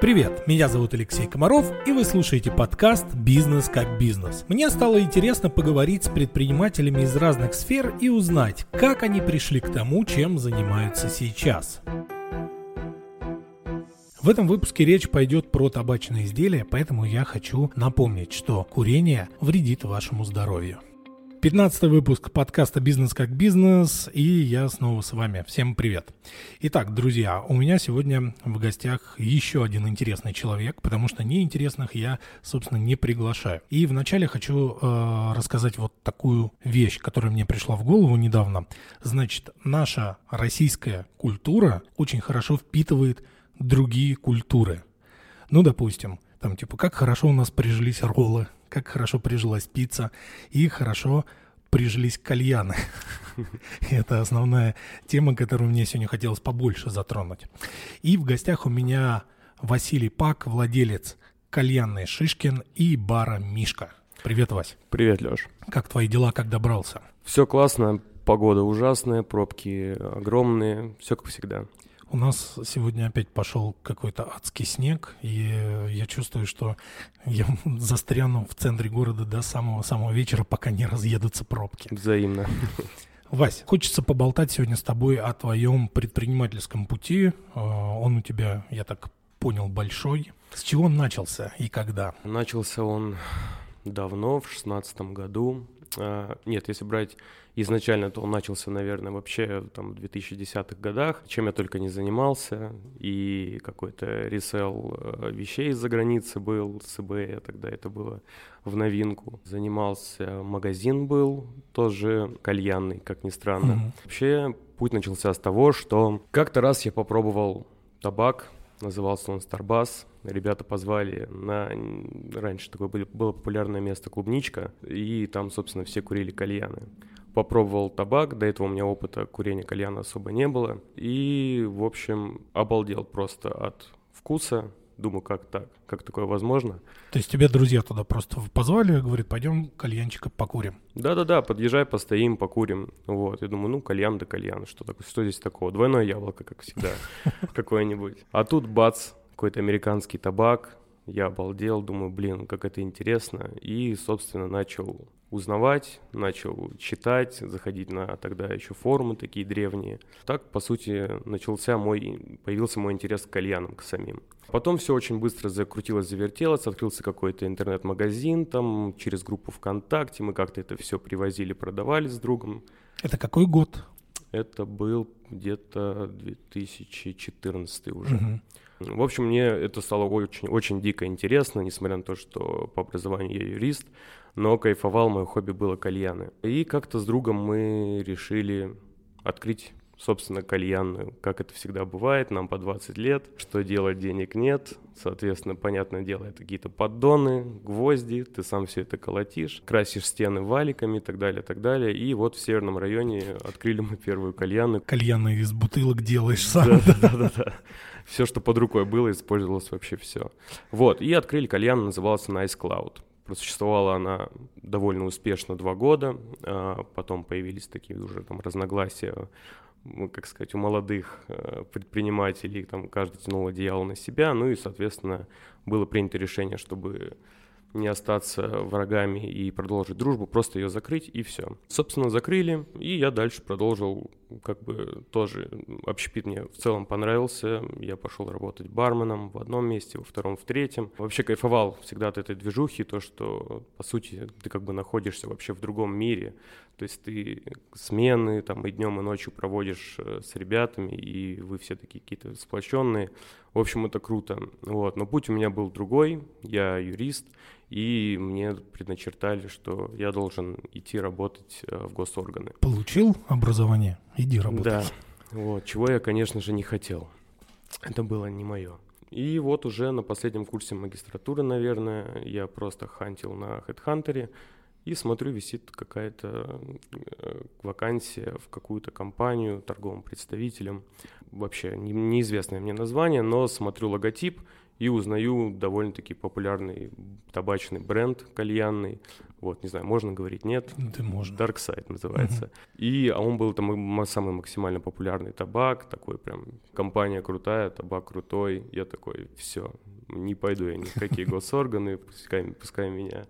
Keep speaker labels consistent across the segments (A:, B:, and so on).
A: Привет, меня зовут Алексей Комаров, и вы слушаете подкаст «Бизнес как бизнес». Мне стало интересно поговорить с предпринимателями из разных сфер и узнать, как они пришли к тому, чем занимаются сейчас. В этом выпуске речь пойдет про табачные изделия, поэтому я хочу напомнить, что курение вредит вашему здоровью. 15 выпуск подкаста «Бизнес как бизнес» и я снова с вами. Всем привет. Итак, друзья, у меня сегодня в гостях еще один интересный человек, потому что неинтересных я, собственно, не приглашаю. И вначале хочу э, рассказать вот такую вещь, которая мне пришла в голову недавно. Значит, наша российская культура очень хорошо впитывает другие культуры. Ну, допустим, там типа, как хорошо у нас прижились роллы, как хорошо прижилась пицца и хорошо прижились кальяны. Это основная тема, которую мне сегодня хотелось побольше затронуть. И в гостях у меня Василий Пак, владелец кальянной Шишкин и бара Мишка. Привет, Вась.
B: Привет, Леш.
A: Как твои дела, как добрался?
B: Все классно, погода ужасная, пробки огромные, все как всегда.
A: У нас сегодня опять пошел какой-то адский снег, и я чувствую, что я застряну в центре города до самого-самого вечера, пока не разъедутся пробки.
B: Взаимно.
A: Вась, хочется поболтать сегодня с тобой о твоем предпринимательском пути. А, он у тебя, я так понял, большой. С чего он начался и когда?
B: Начался он давно, в шестнадцатом году. А, нет, если брать изначально, то он начался, наверное, вообще там в 2010-х годах, чем я только не занимался, и какой-то ресел э, вещей из-за границы был, с eBay, тогда это было в новинку. Занимался, магазин был, тоже кальянный, как ни странно. Mm-hmm. Вообще путь начался с того, что как-то раз я попробовал табак, назывался он Starbass, Ребята позвали на... Раньше такое было популярное место Клубничка, и там, собственно, все курили кальяны. Попробовал табак, до этого у меня опыта курения кальяна особо не было. И, в общем, обалдел просто от вкуса. Думаю, как так? Как такое возможно?
A: То есть тебя друзья туда просто позвали, говорят, пойдем кальянчика покурим?
B: Да-да-да, подъезжай, постоим, покурим. Вот, я думаю, ну, кальян да кальян, что, так, что здесь такого? Двойное яблоко, как всегда, какое-нибудь. А тут бац, какой-то американский табак. Я обалдел, думаю, блин, как это интересно. И, собственно, начал узнавать, начал читать, заходить на тогда еще форумы такие древние. Так, по сути, начался мой, появился мой интерес к кальянам, к самим. Потом все очень быстро закрутилось, завертелось, открылся какой-то интернет-магазин, там через группу ВКонтакте мы как-то это все привозили, продавали с другом.
A: Это какой год?
B: Это был где-то 2014 уже. Угу. В общем, мне это стало очень, очень дико интересно, несмотря на то, что по образованию я юрист, но кайфовал, мое хобби было кальяны. И как-то с другом мы решили открыть собственно, кальянную, как это всегда бывает, нам по 20 лет, что делать денег нет, соответственно, понятное дело, это какие-то поддоны, гвозди, ты сам все это колотишь, красишь стены валиками и так далее, так далее, и вот в северном районе открыли мы первую кальянную.
A: Кальяны из бутылок делаешь сам.
B: Да-да-да. Все, что под рукой было, использовалось вообще все. Вот, и открыли кальян, назывался Nice Cloud. Просуществовала она довольно успешно два года, а потом появились такие уже там разногласия как сказать, у молодых э, предпринимателей, там каждый тянул одеяло на себя, ну и, соответственно, было принято решение, чтобы не остаться врагами и продолжить дружбу, просто ее закрыть и все. Собственно, закрыли, и я дальше продолжил, как бы тоже общепит мне в целом понравился. Я пошел работать барменом в одном месте, во втором, в третьем. Вообще кайфовал всегда от этой движухи, то, что, по сути, ты как бы находишься вообще в другом мире. То есть ты смены там и днем, и ночью проводишь э, с ребятами, и вы все такие какие-то сплоченные. В общем, это круто. Вот. Но путь у меня был другой. Я юрист, и мне предначертали, что я должен идти работать э, в госорганы.
A: Получил образование? Иди работать.
B: Да. Вот. Чего я, конечно же, не хотел. Это было не мое. И вот уже на последнем курсе магистратуры, наверное, я просто хантил на HeadHunter, и смотрю, висит какая-то э, вакансия в какую-то компанию, торговым представителем. Вообще неизвестное мне название, но смотрю логотип и узнаю довольно-таки популярный табачный бренд кальянный. Вот, не знаю, можно говорить, нет?
A: Ты можешь.
B: Dark Side называется. Uh-huh. И а он был там самый максимально популярный табак, такой прям компания крутая, табак крутой. Я такой, все, не пойду я ни в какие госорганы, пускай, пускай меня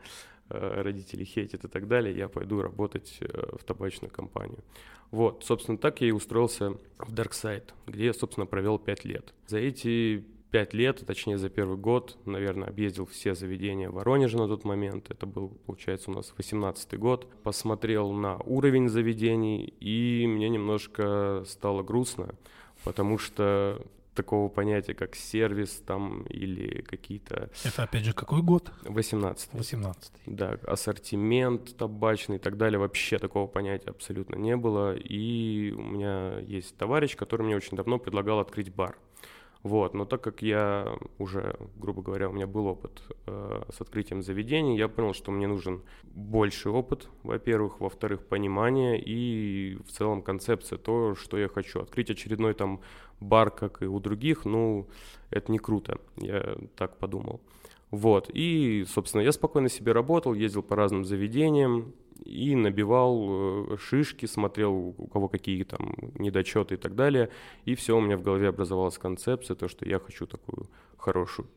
B: э, родители хейтят и так далее, я пойду работать э, в табачную компанию. Вот, собственно, так я и устроился в Darkside, где я, собственно, провел пять лет. За эти пять лет, точнее за первый год, наверное, объездил все заведения в Воронеже на тот момент. Это был, получается, у нас 18 год. Посмотрел на уровень заведений, и мне немножко стало грустно, потому что такого понятия, как сервис там или какие-то...
A: Это, опять же, какой год?
B: 18
A: 18
B: Да, ассортимент табачный и так далее, вообще такого понятия абсолютно не было. И у меня есть товарищ, который мне очень давно предлагал открыть бар. Вот, но так как я уже, грубо говоря, у меня был опыт э, с открытием заведений, я понял, что мне нужен больше опыт, во-первых, во-вторых, понимание и в целом концепция, то, что я хочу. Открыть очередной там бар, как и у других, ну, это не круто, я так подумал. Вот, и, собственно, я спокойно себе работал, ездил по разным заведениям, и набивал э, шишки, смотрел, у кого какие там недочеты и так далее. И все, у меня в голове образовалась концепция, то, что я хочу такую хорошую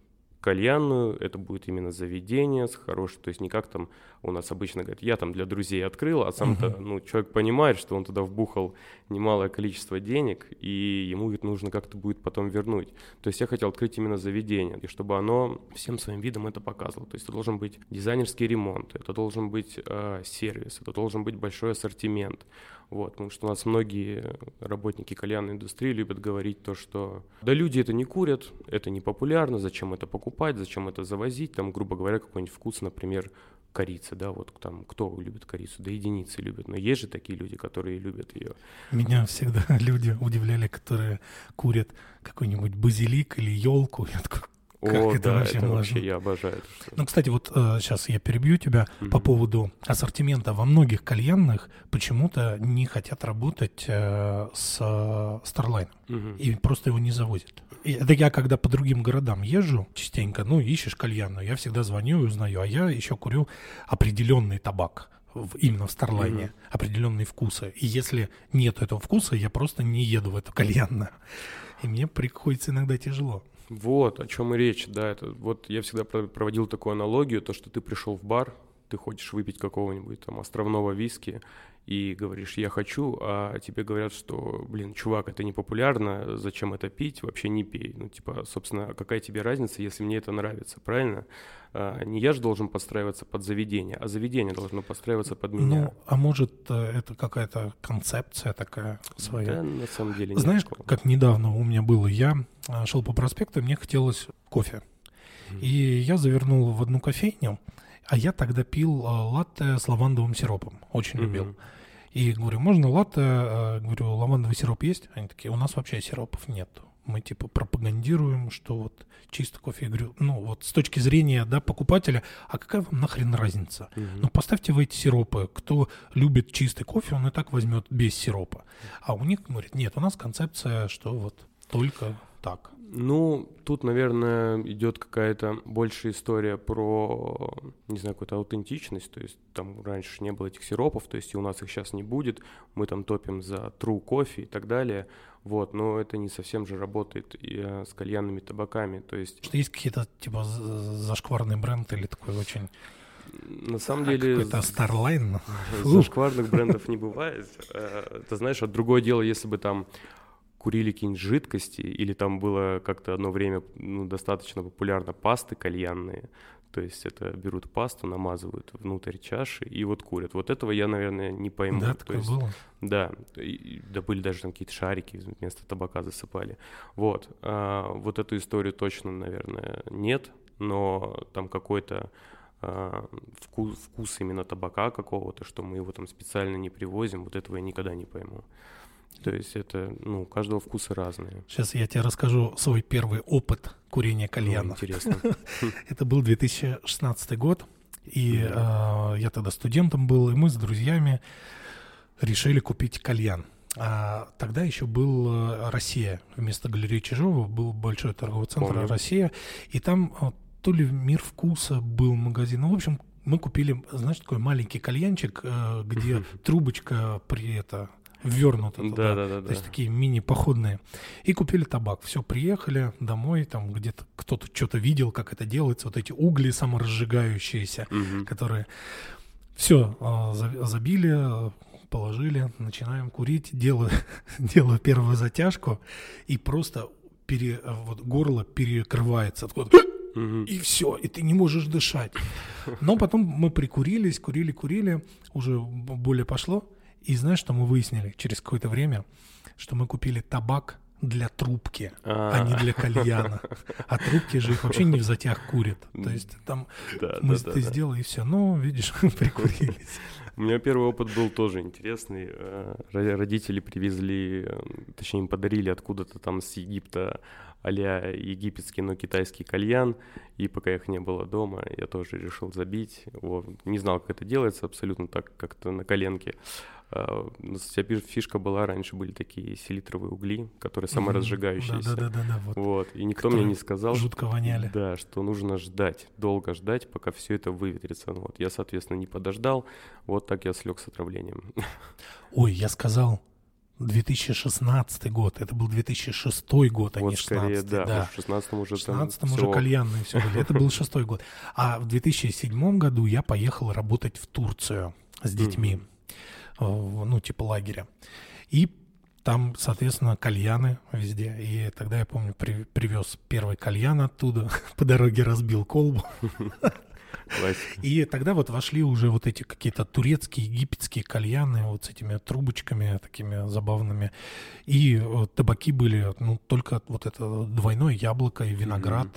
B: кальянную, это будет именно заведение с хорошим, то есть не как там у нас обычно говорят, я там для друзей открыл, а сам-то, uh-huh. ну, человек понимает, что он туда вбухал немалое количество денег, и ему это нужно как-то будет потом вернуть. То есть я хотел открыть именно заведение, и чтобы оно всем своим видом это показывало. То есть это должен быть дизайнерский ремонт, это должен быть э, сервис, это должен быть большой ассортимент. Вот, потому что у нас многие работники кальянной индустрии любят говорить то, что да люди это не курят, это не популярно, зачем это покупать, зачем это завозить, там, грубо говоря, какой-нибудь вкус, например, корицы, да, вот там, кто любит корицу, да единицы любят, но есть же такие люди, которые любят ее.
A: Меня всегда люди удивляли, которые курят какой-нибудь базилик или елку, я такой,
B: как О, это да, вообще это можно? вообще я обожаю.
A: Это ну, кстати, вот э, сейчас я перебью тебя mm-hmm. по поводу ассортимента. Во многих кальянных почему-то не хотят работать э, с Starline mm-hmm. и просто его не завозят. И это я когда по другим городам езжу частенько, ну, ищешь кальянную, я всегда звоню и узнаю, а я еще курю определенный табак в, именно в Старлайне, mm-hmm. определенные вкусы. И если нет этого вкуса, я просто не еду в эту кальянную. И мне приходится иногда тяжело.
B: Вот, о чем и речь, да. Это, вот я всегда проводил такую аналогию, то, что ты пришел в бар, ты хочешь выпить какого-нибудь там островного виски, и говоришь, я хочу, а тебе говорят, что, блин, чувак, это не популярно, зачем это пить, вообще не пей. Ну, типа, собственно, какая тебе разница, если мне это нравится, правильно? А, не я же должен подстраиваться под заведение, а заведение должно подстраиваться под меня. Ну,
A: а может, э, это какая-то концепция такая своя?
B: Да, на самом деле
A: Знаешь, такого. как недавно у меня было, я а, шел по проспекту, мне хотелось кофе. Mm-hmm. И я завернул в одну кофейню, а я тогда пил а, латте с лавандовым сиропом. Очень mm-hmm. любил. И говорю, можно латте? А, говорю, лавандовый сироп есть? Они такие, у нас вообще сиропов нет. Мы типа пропагандируем, что вот чистый кофе. Я говорю, ну вот с точки зрения да, покупателя, а какая вам нахрен разница? Угу. Ну поставьте в эти сиропы. Кто любит чистый кофе, он и так возьмет без сиропа. А у них говорит, нет, у нас концепция, что вот только так.
B: Ну, тут, наверное, идет какая-то большая история про, не знаю, какую-то аутентичность. То есть там раньше не было этих сиропов, то есть и у нас их сейчас не будет. Мы там топим за true кофе и так далее. Вот, но это не совсем же работает и, а, с кальянными табаками. То есть...
A: Что есть какие-то типа зашкварный бренд или такой очень
B: на самом деле...
A: Какой-то Starline.
B: Зашкварных брендов не бывает. Э, ты знаешь, вот другое дело, если бы там курили какие-нибудь жидкости, или там было как-то одно время ну, достаточно популярно пасты кальянные, то есть это берут пасту, намазывают внутрь чаши и вот курят. Вот этого я, наверное, не пойму.
A: Да,
B: то
A: есть, было?
B: Да, и, да были даже там какие-то шарики вместо табака засыпали. Вот, а, вот эту историю точно, наверное, нет, но там какой-то а, вкус, вкус именно табака какого-то, что мы его там специально не привозим, вот этого я никогда не пойму. То есть это, ну, у каждого вкусы разные.
A: Сейчас я тебе расскажу свой первый опыт курения кальянов.
B: Ну, интересно.
A: Это был 2016 год, и а, я тогда студентом был, и мы с друзьями решили купить кальян. А тогда еще был э, Россия. Вместо галереи Чижова был большой торговый центр Помню. Россия. И там а, то ли Мир вкуса был магазин. Ну, в общем, мы купили, знаешь, такой маленький кальянчик, э, где трубочка при это ввернуто туда.
B: Да, да, да.
A: То есть такие мини-походные. И купили табак. Все, приехали домой, там где-то кто-то что-то видел, как это делается, вот эти угли саморазжигающиеся,
B: Мгм.
A: которые... Все, забили, положили, начинаем курить, делаю, делаю первую затяжку, и просто пере, вот горло перекрывается.
B: Мгм.
A: и все, и ты не можешь дышать. Но потом мы прикурились, курили, курили, уже более пошло. И знаешь, что мы выяснили через какое-то время? Что мы купили табак для трубки, а,
B: А.
A: не для кальяна. А трубки же их вообще не в затяг курят. То есть там
B: Да,
A: мы,
B: да, да,
A: ты
B: да.
A: сделал, и все. Ну, видишь, прикурились.
B: У меня первый опыт был тоже интересный. Э, ро- Родители привезли, э, точнее, им подарили откуда-то там с Египта а-ля египетский, но китайский кальян. И пока их не было дома, я тоже решил забить. Вот. Не знал, как это делается, абсолютно так, как-то на коленке. А, фишка была, раньше были такие селитровые угли, которые саморазжигающиеся.
A: Да-да-да, вот.
B: Вот. И никто мне не сказал,
A: Жутко воняли.
B: да, что нужно ждать, долго ждать, пока все это выветрится. Ну Вот. Я, соответственно, не подождал, вот так я слег с отравлением.
A: Ой, я сказал 2016 год. Это был 2006 год, а не
B: вот скорее,
A: 16
B: да,
A: да.
B: в 16 уже
A: В
B: там
A: 16 уже кальянные все были. Это был шестой год. А в 2007 году я поехал работать в Турцию с детьми. в, Ну, типа лагеря. И там, соответственно, кальяны везде. И тогда я помню, при- привез первый кальян оттуда, по дороге разбил колбу. И тогда вот вошли уже вот эти какие-то турецкие, египетские кальяны вот с этими трубочками такими забавными. И э, табаки были, ну, только вот это двойное яблоко и виноград.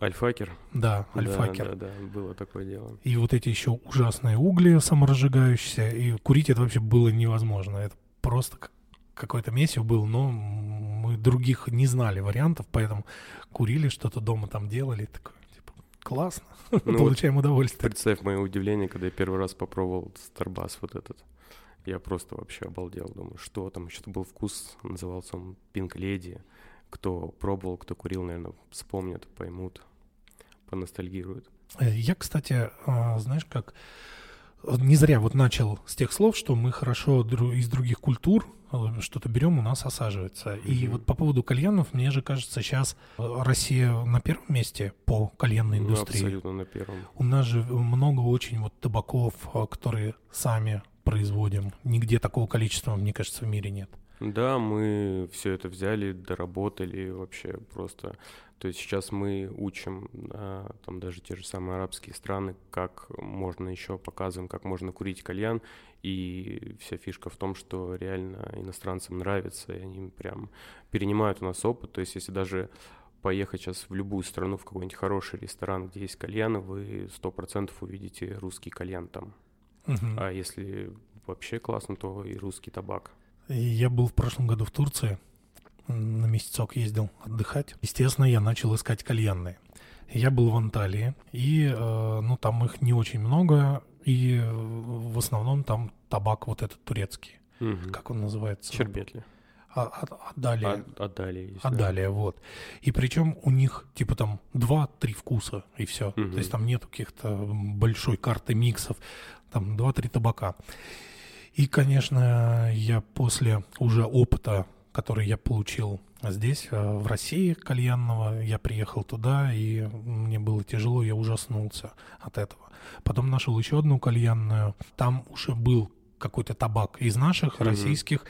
B: Альфакер.
A: Да,
B: Да,
A: альфакер.
B: Да, да, было такое дело.
A: И вот эти еще ужасные угли саморазжигающиеся. И курить это вообще было невозможно. Это просто как- какое-то месиво было, но мы других не знали вариантов, поэтому курили, что-то дома там делали. Такое, типа, классно,
B: Ну вот
A: получаем удовольствие.
B: Представь мое удивление, когда я первый раз попробовал Старбас вот этот. Я просто вообще обалдел. Думаю, что там еще был вкус, назывался он Пинк Леди. Кто пробовал, кто курил, наверное, вспомнят, поймут, поностальгируют.
A: Э, Я, кстати, а, знаешь, как не зря вот начал с тех слов, что мы хорошо из других культур э, что-то берем, у нас осаживается. И вот по поводу кальянов, мне же кажется, сейчас э, Россия на первом месте по кальянной
B: Ну,
A: индустрии.
B: абсолютно на первом.
A: У нас же много очень вот табаков, которые сами производим. Нигде такого количества, мне кажется, в мире нет.
B: Да, мы все это взяли, доработали вообще просто. То есть сейчас мы учим а, там даже те же самые арабские страны, как можно еще показываем, как можно курить кальян. И вся фишка в том, что реально иностранцам нравится, и они прям перенимают у нас опыт. То есть если даже поехать сейчас в любую страну, в какой-нибудь хороший ресторан, где есть кальяны, вы сто процентов увидите русский кальян там.
A: Мгм.
B: А если вообще классно, то и русский табак.
A: Я был в прошлом году в Турции, на месяцок ездил отдыхать. Естественно, я начал искать кальянные. Я был в Анталии, и, э, ну, там их не очень много, и в основном там табак вот этот турецкий.
B: Мгм.
A: Как он называется?
B: Чербетли.
A: А, а- Адалия.
B: А, отдали. если-
A: Адалия, вот. И причем у них типа там два-три вкуса и все.
B: Мгм.
A: То есть там нет каких-то большой карты миксов, там два-три табака. И, конечно, я после уже опыта, который я получил здесь, э, в России, кальянного, я приехал туда, и мне было тяжело, я ужаснулся от этого. Потом нашел еще одну кальянную, там уже был какой-то табак из наших,
B: Мгм.
A: российских,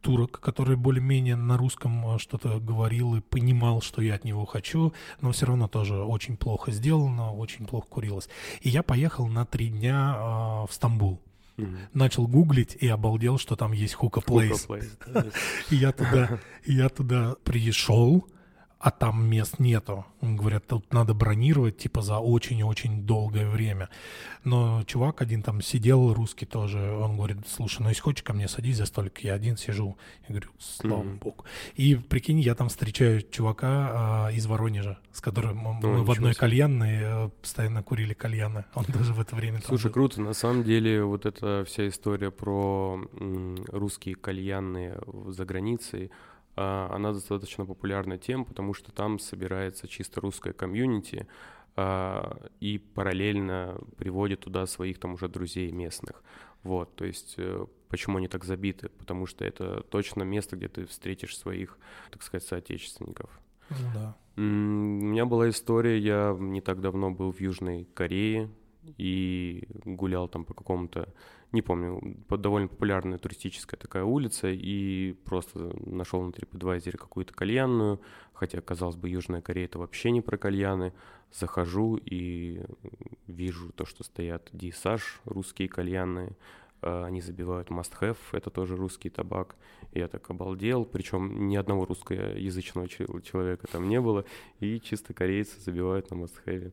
A: турок, который более-менее на русском э, что-то говорил и понимал, что я от него хочу, но все равно тоже очень плохо сделано, очень плохо курилось. И я поехал на три дня э, в Стамбул.
B: Мгм.
A: Начал гуглить и обалдел, что там есть Хука Плейс.
B: Hookah Place.
A: И я туда, я туда пришел, а там мест нету. Говорят, тут надо бронировать, типа, за очень-очень долгое время. Но чувак один там сидел, русский тоже, он говорит, слушай, ну если хочешь, ко мне садись за столик, я один сижу. Я говорю, слава
B: Мгм.
A: богу. И прикинь, я там встречаю чувака а, из Воронежа, с которым мы мы в одной
B: себе.
A: кальянной э, постоянно курили кальяны. Он тоже в это время
B: Слушай,
A: был.
B: круто. На самом деле, вот эта вся история про м, русские кальянные за границей, она достаточно популярна тем, потому что там собирается чисто русское комьюнити, а, и параллельно приводит туда своих там уже друзей местных. Вот, то есть э, почему они так забиты, потому что это точно место, где ты встретишь своих, так сказать, соотечественников.
A: Ну да.
B: У меня была история, я не так давно был в Южной Корее и гулял там по какому-то, не помню, по довольно популярная туристическая такая улица, и просто нашел на TripAdvisor какую-то кальянную, хотя, казалось бы, Южная Корея это вообще не про кальяны. Захожу и вижу то, что стоят DSH, русские кальянные, а, они забивают must-have, это тоже русский табак. Я так обалдел, причем ни одного русскоязычного человека там не было, и чисто корейцы забивают на must-have.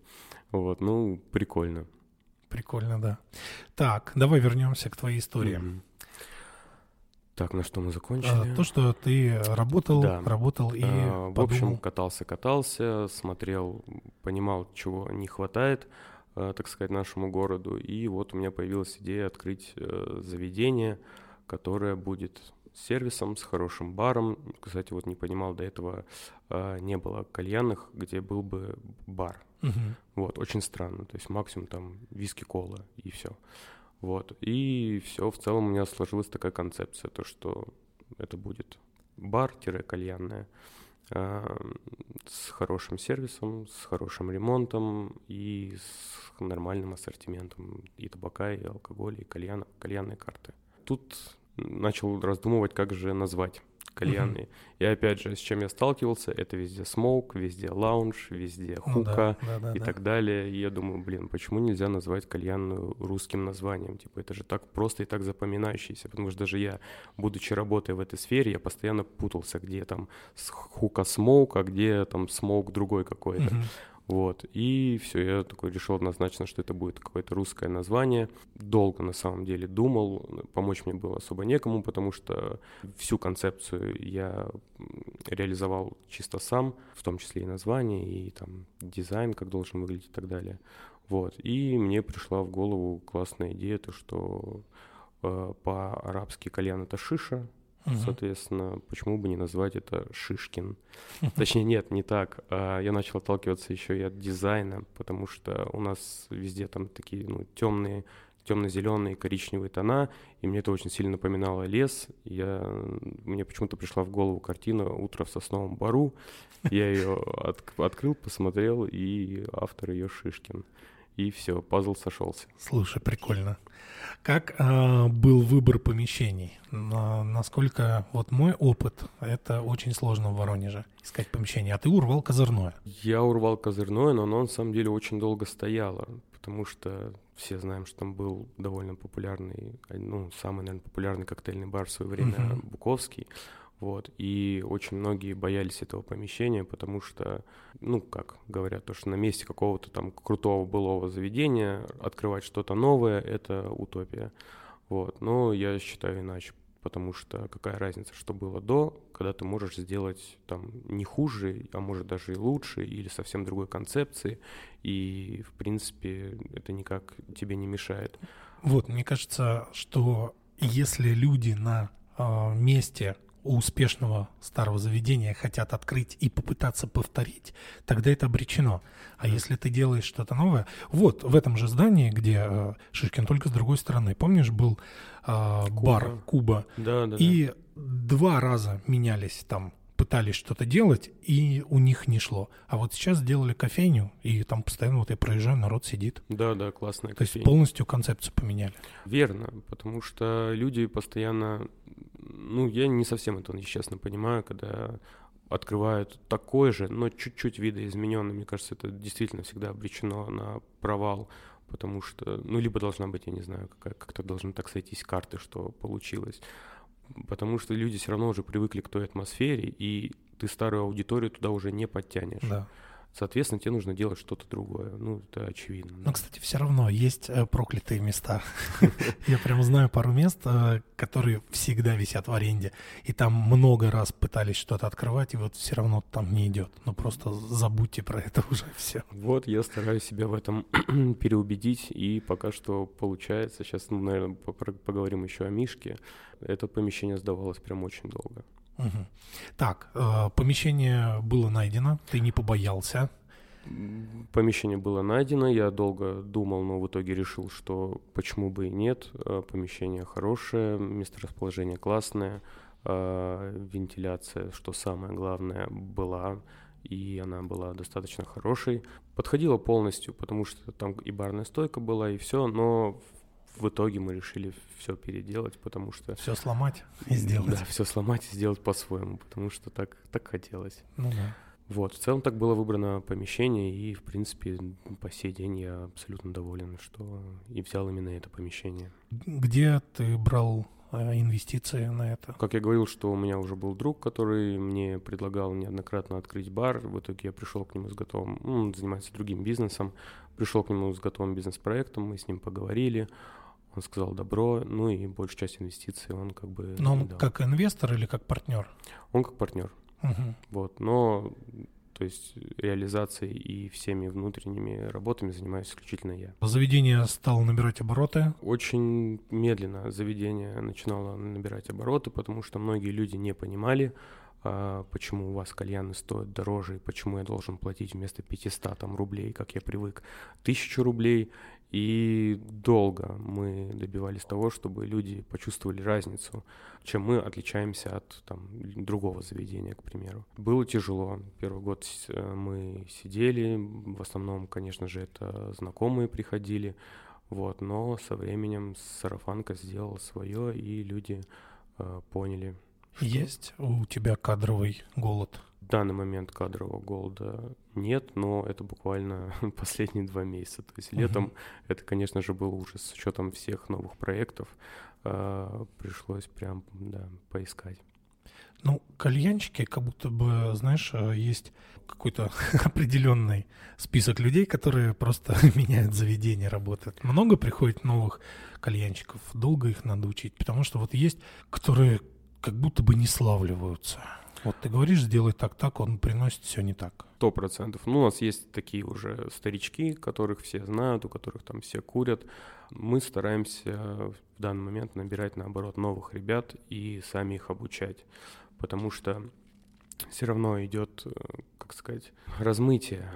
B: Вот, ну, прикольно.
A: Прикольно, да. Так, давай вернемся к твоей истории. Mm-hmm.
B: Так, на что мы закончили?
A: А, то, что ты работал, да. работал и а,
B: В общем, катался, катался, смотрел, понимал, чего не хватает, а, так сказать, нашему городу. И вот у меня появилась идея открыть а, заведение, которое будет сервисом, с хорошим баром. Кстати, вот не понимал, до этого а, не было кальянных, где был бы бар. Угу. Вот, очень странно. То есть максимум там виски-кола и все. Вот. И все, в целом у меня сложилась такая концепция, то, что это будет бар-кальянная э, с хорошим сервисом, с хорошим ремонтом и с нормальным ассортиментом и табака, и алкоголя, и кальяна, кальянной карты. Тут начал раздумывать, как же назвать кальянные. Угу. И опять же, с чем я сталкивался, это везде смоук, везде лаунж, везде хука ну, да, да, да, и да. так далее. И я думаю, блин, почему нельзя назвать кальянную русским названием? Типа, это же так просто и так запоминающееся, потому что даже я, будучи работая в этой сфере, я постоянно путался, где там hookah smoke, а где там smoke другой какой-то. Угу. Вот, и все, я такой решил однозначно, что это будет какое-то русское название. Долго на самом деле думал, помочь мне было особо некому, потому что всю концепцию я реализовал чисто сам, в том числе и название, и там дизайн, как должен выглядеть и так далее. Вот, и мне пришла в голову классная идея, то что э, по-арабски кальян это шиша, Угу. Соответственно, почему бы не назвать это Шишкин? Точнее, нет, не так. А, я начал отталкиваться еще и от дизайна, потому что у нас везде там такие ну, темные, темно-зеленые, коричневые тона, и мне это очень сильно напоминало лес. Я, мне почему-то пришла в голову картина «Утро в сосновом бару». Я ее от, открыл, посмотрел, и автор ее Шишкин и все, пазл сошелся.
A: Слушай, прикольно. Как э, был выбор помещений? На, насколько вот мой опыт, это очень сложно в Воронеже искать помещение. А ты урвал козырное?
B: Я урвал козырное, но оно на самом деле очень долго стояло, потому что все знаем, что там был довольно популярный, ну, самый, наверное, популярный коктейльный бар в свое время, uh-huh. Буковский. Вот, и очень многие боялись этого помещения, потому что, ну, как говорят, то, что на месте какого-то там крутого былого заведения открывать что-то новое — это утопия. Вот, но я считаю иначе, потому что какая разница, что было до, когда ты можешь сделать там не хуже, а может даже и лучше, или совсем другой концепции, и, в принципе, это никак тебе не мешает.
A: Вот, мне кажется, что если люди на э, месте успешного старого заведения хотят открыть и попытаться повторить, тогда это обречено. А если ты делаешь что-то новое, вот в этом же здании, где э, Шишкин, только с другой стороны, помнишь, был э, Куба. бар Куба,
B: да, да,
A: и да. два раза менялись там пытались что-то делать, и у них не шло. А вот сейчас сделали кофейню, и там постоянно вот я проезжаю, народ сидит.
B: Да, да, классная
A: То есть полностью концепцию поменяли.
B: Верно, потому что люди постоянно... Ну, я не совсем это, честно, понимаю, когда открывают такой же, но чуть-чуть видоизмененный. Мне кажется, это действительно всегда обречено на провал, потому что, ну, либо должна быть, я не знаю, какая, как-то должны так сойтись карты, что получилось потому что люди все равно уже привыкли к той атмосфере, и ты старую аудиторию туда уже не подтянешь.
A: Да.
B: Соответственно, тебе нужно делать что-то другое. Ну, это очевидно.
A: Но, кстати, все равно есть э, проклятые места. Я прям знаю пару мест, э, которые всегда висят в аренде. И там много раз пытались что-то открывать, и вот все равно там не идет. Ну, просто забудьте про это уже все.
B: Вот, я стараюсь себя в этом переубедить, и пока что получается. Сейчас, ну, наверное, поговорим еще о Мишке. Это помещение сдавалось прям очень долго.
A: Угу. Так, э, помещение было найдено, ты не побоялся.
B: Помещение было найдено, я долго думал, но в итоге решил, что почему бы и нет. Э, помещение хорошее, месторасположение классное, э, вентиляция, что самое главное, была и она была достаточно хорошей. Подходила полностью, потому что там и барная стойка была, и все, но в итоге мы решили все переделать, потому что...
A: Все сломать и сделать.
B: Да, все сломать и сделать по-своему, потому что так, так хотелось.
A: Ну да.
B: Вот, в целом так было выбрано помещение, и, в принципе, по сей день я абсолютно доволен, что и взял именно это помещение.
A: Где ты брал э, инвестиции на это?
B: Как я говорил, что у меня уже был друг, который мне предлагал неоднократно открыть бар. В итоге я пришел к нему с готовым, ну, он занимается другим бизнесом, пришел к нему с готовым бизнес-проектом, мы с ним поговорили. Он сказал добро, ну и большую часть инвестиций он как бы...
A: Но он дал. как инвестор или как партнер?
B: Он как партнер.
A: Угу.
B: Вот, но то есть реализацией и всеми внутренними работами занимаюсь исключительно я.
A: Заведение стало набирать обороты?
B: Очень медленно заведение начинало набирать обороты, потому что многие люди не понимали, почему у вас кальяны стоят дороже, и почему я должен платить вместо 500 там, рублей, как я привык, 1000 рублей. И долго мы добивались того, чтобы люди почувствовали разницу, чем мы отличаемся от там, другого заведения, к примеру. Было тяжело. Первый год э, мы сидели, в основном, конечно же, это знакомые приходили, вот, но со временем сарафанка сделала свое, и люди э, поняли,
A: есть у тебя кадровый голод?
B: В данный момент кадрового голода нет, но это буквально последние два месяца. То есть летом uh-huh. это, конечно же, был ужас. С учетом всех новых проектов э, пришлось прям, да, поискать.
A: Ну, кальянчики, как будто бы, знаешь, а, есть какой-то определенный список людей, которые просто меняют заведение, работают. Много приходит новых кальянчиков, долго их надо учить, потому что вот есть, которые как будто бы не славливаются. Вот ты говоришь, сделай так, так, он приносит все не так.
B: Сто процентов. Ну, у нас есть такие уже старички, которых все знают, у которых там все курят. Мы стараемся в данный момент набирать, наоборот, новых ребят и сами их обучать. Потому что все равно идет, э, как сказать, размытие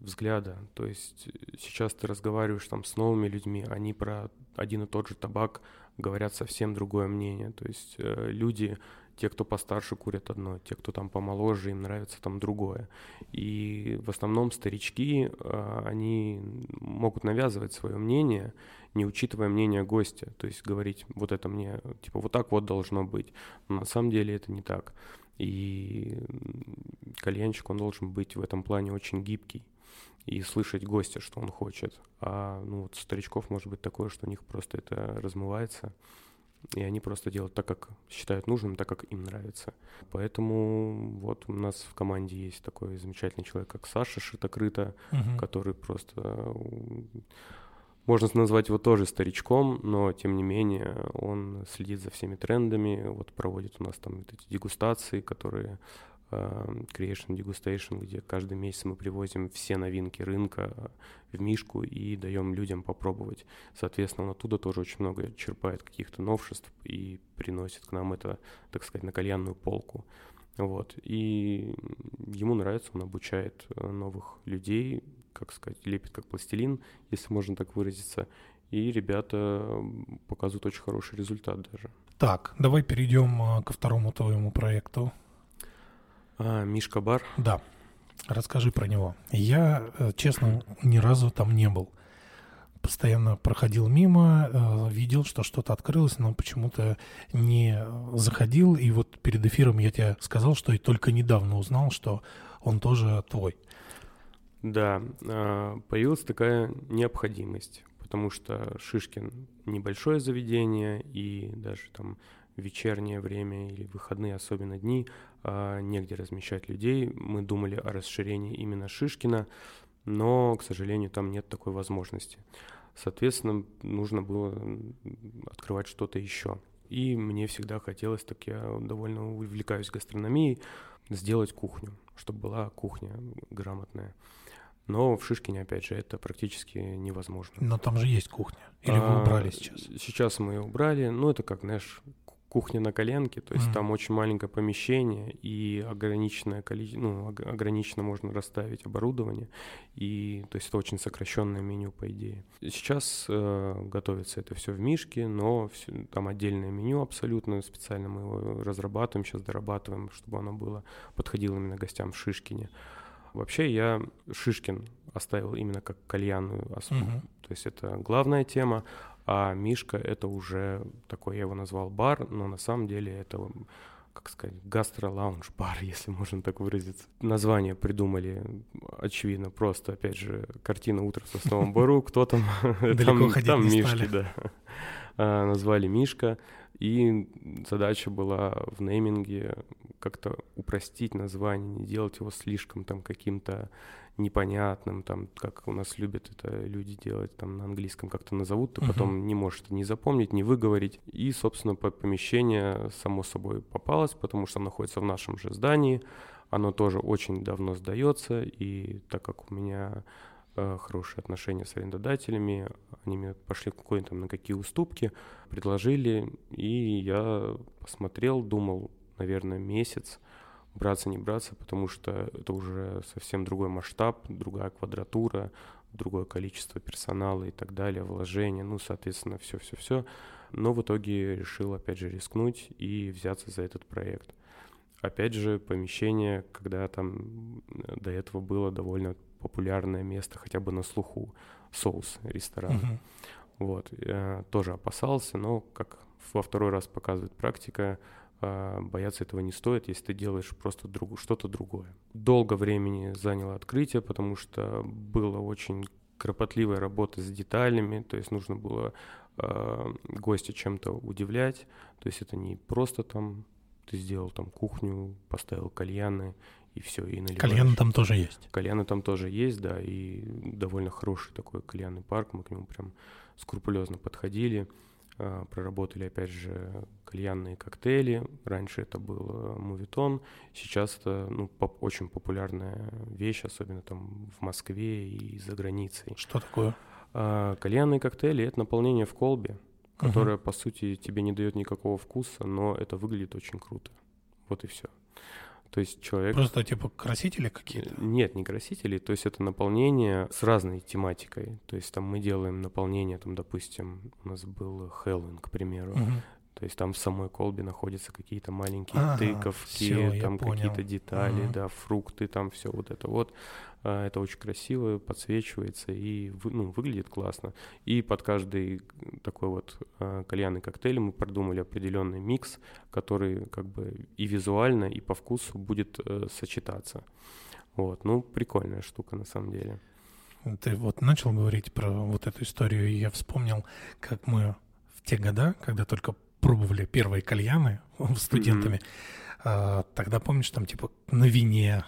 B: взгляда. То есть сейчас ты разговариваешь там с новыми людьми, они про один и тот же табак говорят совсем другое мнение. То есть э, люди, те, кто постарше, курят одно, те, кто там помоложе, им нравится там другое. И в основном старички, э, они могут навязывать свое мнение, не учитывая мнение гостя. То есть говорить, вот это мне, типа, вот так вот должно быть. Но на самом деле это не так. И кальянчик, он должен быть в этом плане очень гибкий и слышать гостя, что он хочет. А ну, вот старичков может быть такое, что у них просто это размывается, и они просто делают так, как считают нужным, так, как им нравится. Поэтому вот у нас в команде есть такой замечательный человек, как Саша Шитокрыта, угу. который просто... Можно назвать его тоже старичком, но тем не менее он следит за всеми трендами, вот проводит у нас там вот эти дегустации, которые Creation Degustation, где каждый месяц мы привозим все новинки рынка в Мишку и даем людям попробовать. Соответственно, он оттуда тоже очень много черпает каких-то новшеств и приносит к нам это, так сказать, на кальянную полку. Вот. И ему нравится, он обучает э, новых людей, как сказать, лепит как пластилин, если можно так выразиться. И ребята показывают очень хороший результат даже.
A: Так, давай перейдем э, ко второму твоему проекту.
B: А, Мишка Бар?
A: Да. Расскажи про него. Я, э, честно, ни разу там не был. Постоянно проходил мимо, э, видел, что что-то открылось, но почему-то не заходил. И вот перед эфиром я тебе сказал, что и только недавно узнал, что он тоже твой.
B: Да, а, появилась такая необходимость, потому что Шишкин небольшое заведение, и даже там вечернее время или выходные, особенно дни, а, негде размещать людей. Мы думали о расширении именно Шишкина, но, к сожалению, там нет такой возможности. Соответственно, нужно было открывать что-то еще. И мне всегда хотелось, так я довольно увлекаюсь гастрономией, сделать кухню, чтобы была кухня грамотная. Но в Шишкине, опять же, это практически невозможно.
A: Но там же есть кухня. Или вы а, убрали сейчас?
B: Сейчас мы ее убрали. Ну, это как, знаешь, кухня на коленке, то есть
A: Мгм.
B: там очень маленькое помещение и ограниченное количество, ну, ог- ограниченно можно расставить оборудование, и то есть это очень сокращенное меню, по идее. Сейчас э, готовится это все в Мишке, но всё- там отдельное меню абсолютно, специально мы его разрабатываем, сейчас дорабатываем, чтобы оно было, подходило именно гостям в Шишкине. Вообще я Шишкин оставил именно как кальянную основу,
A: Мгм.
B: то есть это главная тема, а Мишка это уже такой, я его назвал бар, но на самом деле это, как сказать, гастро-лаунж-бар, если можно так выразиться. Название придумали, очевидно, просто, опять же, картина «Утро в сосновом бору», кто там? Там Мишки, да. А, Назвали Мишка, и задача была в нейминге как-то упростить название, не делать его слишком там каким-то непонятным, там, как у нас любят это люди делать, там на английском как-то назовут, ты
A: Мгм.
B: потом не можешь это не запомнить, не выговорить. И, собственно, по- помещение само собой попалось, потому что оно находится в нашем же здании, оно тоже очень давно сдается, и так как у меня хорошие отношения с арендодателями, они мне пошли какой там на какие уступки, предложили, и я посмотрел, думал, наверное, месяц, браться, не браться, потому что это уже совсем другой масштаб, другая квадратура, другое количество персонала и так далее, вложения, ну, соответственно, все-все-все. Но в итоге решил, опять же, рискнуть и взяться за этот проект. Опять же, помещение, когда там э, до этого было довольно популярное место, хотя бы на слуху, соус ресторан.
A: Мгм.
B: Вот, э, тоже опасался, но, как во второй раз показывает практика, э, бояться этого не стоит, если ты делаешь просто друг- что-то другое. Долго времени заняло открытие, потому что было очень кропотливая работа с деталями, то есть нужно было э, гостя чем-то удивлять, то есть это не просто там ты сделал там кухню, поставил кальяны и все, и наливаешь.
A: Кальян там тоже есть.
B: Кальяны там тоже есть, да, и довольно хороший такой кальянный парк, мы к нему прям скрупулезно подходили, а, проработали, опять же, кальянные коктейли, раньше это был э, мувитон, сейчас это, ну, поп- очень популярная вещь, особенно там в Москве и за границей.
A: Что такое?
B: А, кальянные коктейли — это наполнение в колбе, которое, по сути, тебе не дает никакого вкуса, но это выглядит очень круто. Вот и все. То есть человек...
A: Просто типа красители какие-то?
B: Э, Нет, не красители, то есть это наполнение с разной тематикой. То есть там мы делаем наполнение, там, допустим, у нас был Хэллоуин, к примеру.
A: Мгм.
B: То есть там в самой колбе находятся какие-то маленькие
A: Ага,
B: тыковки,
A: всё, я
B: там какие-то детали,
A: Мгм.
B: да, фрукты, там все вот это вот. А, Это очень красиво, подсвечивается и ну, выглядит классно. И под каждый такой вот а, кальянный коктейль мы продумали определенный микс, который как бы и визуально, и по вкусу будет э, сочетаться. Вот, ну, прикольная штука на самом деле.
A: Ты вот начал говорить про вот эту историю, и я вспомнил, как мы в те года, когда только пробовали первые кальяны студентами, а, тогда, помнишь, там типа на вине,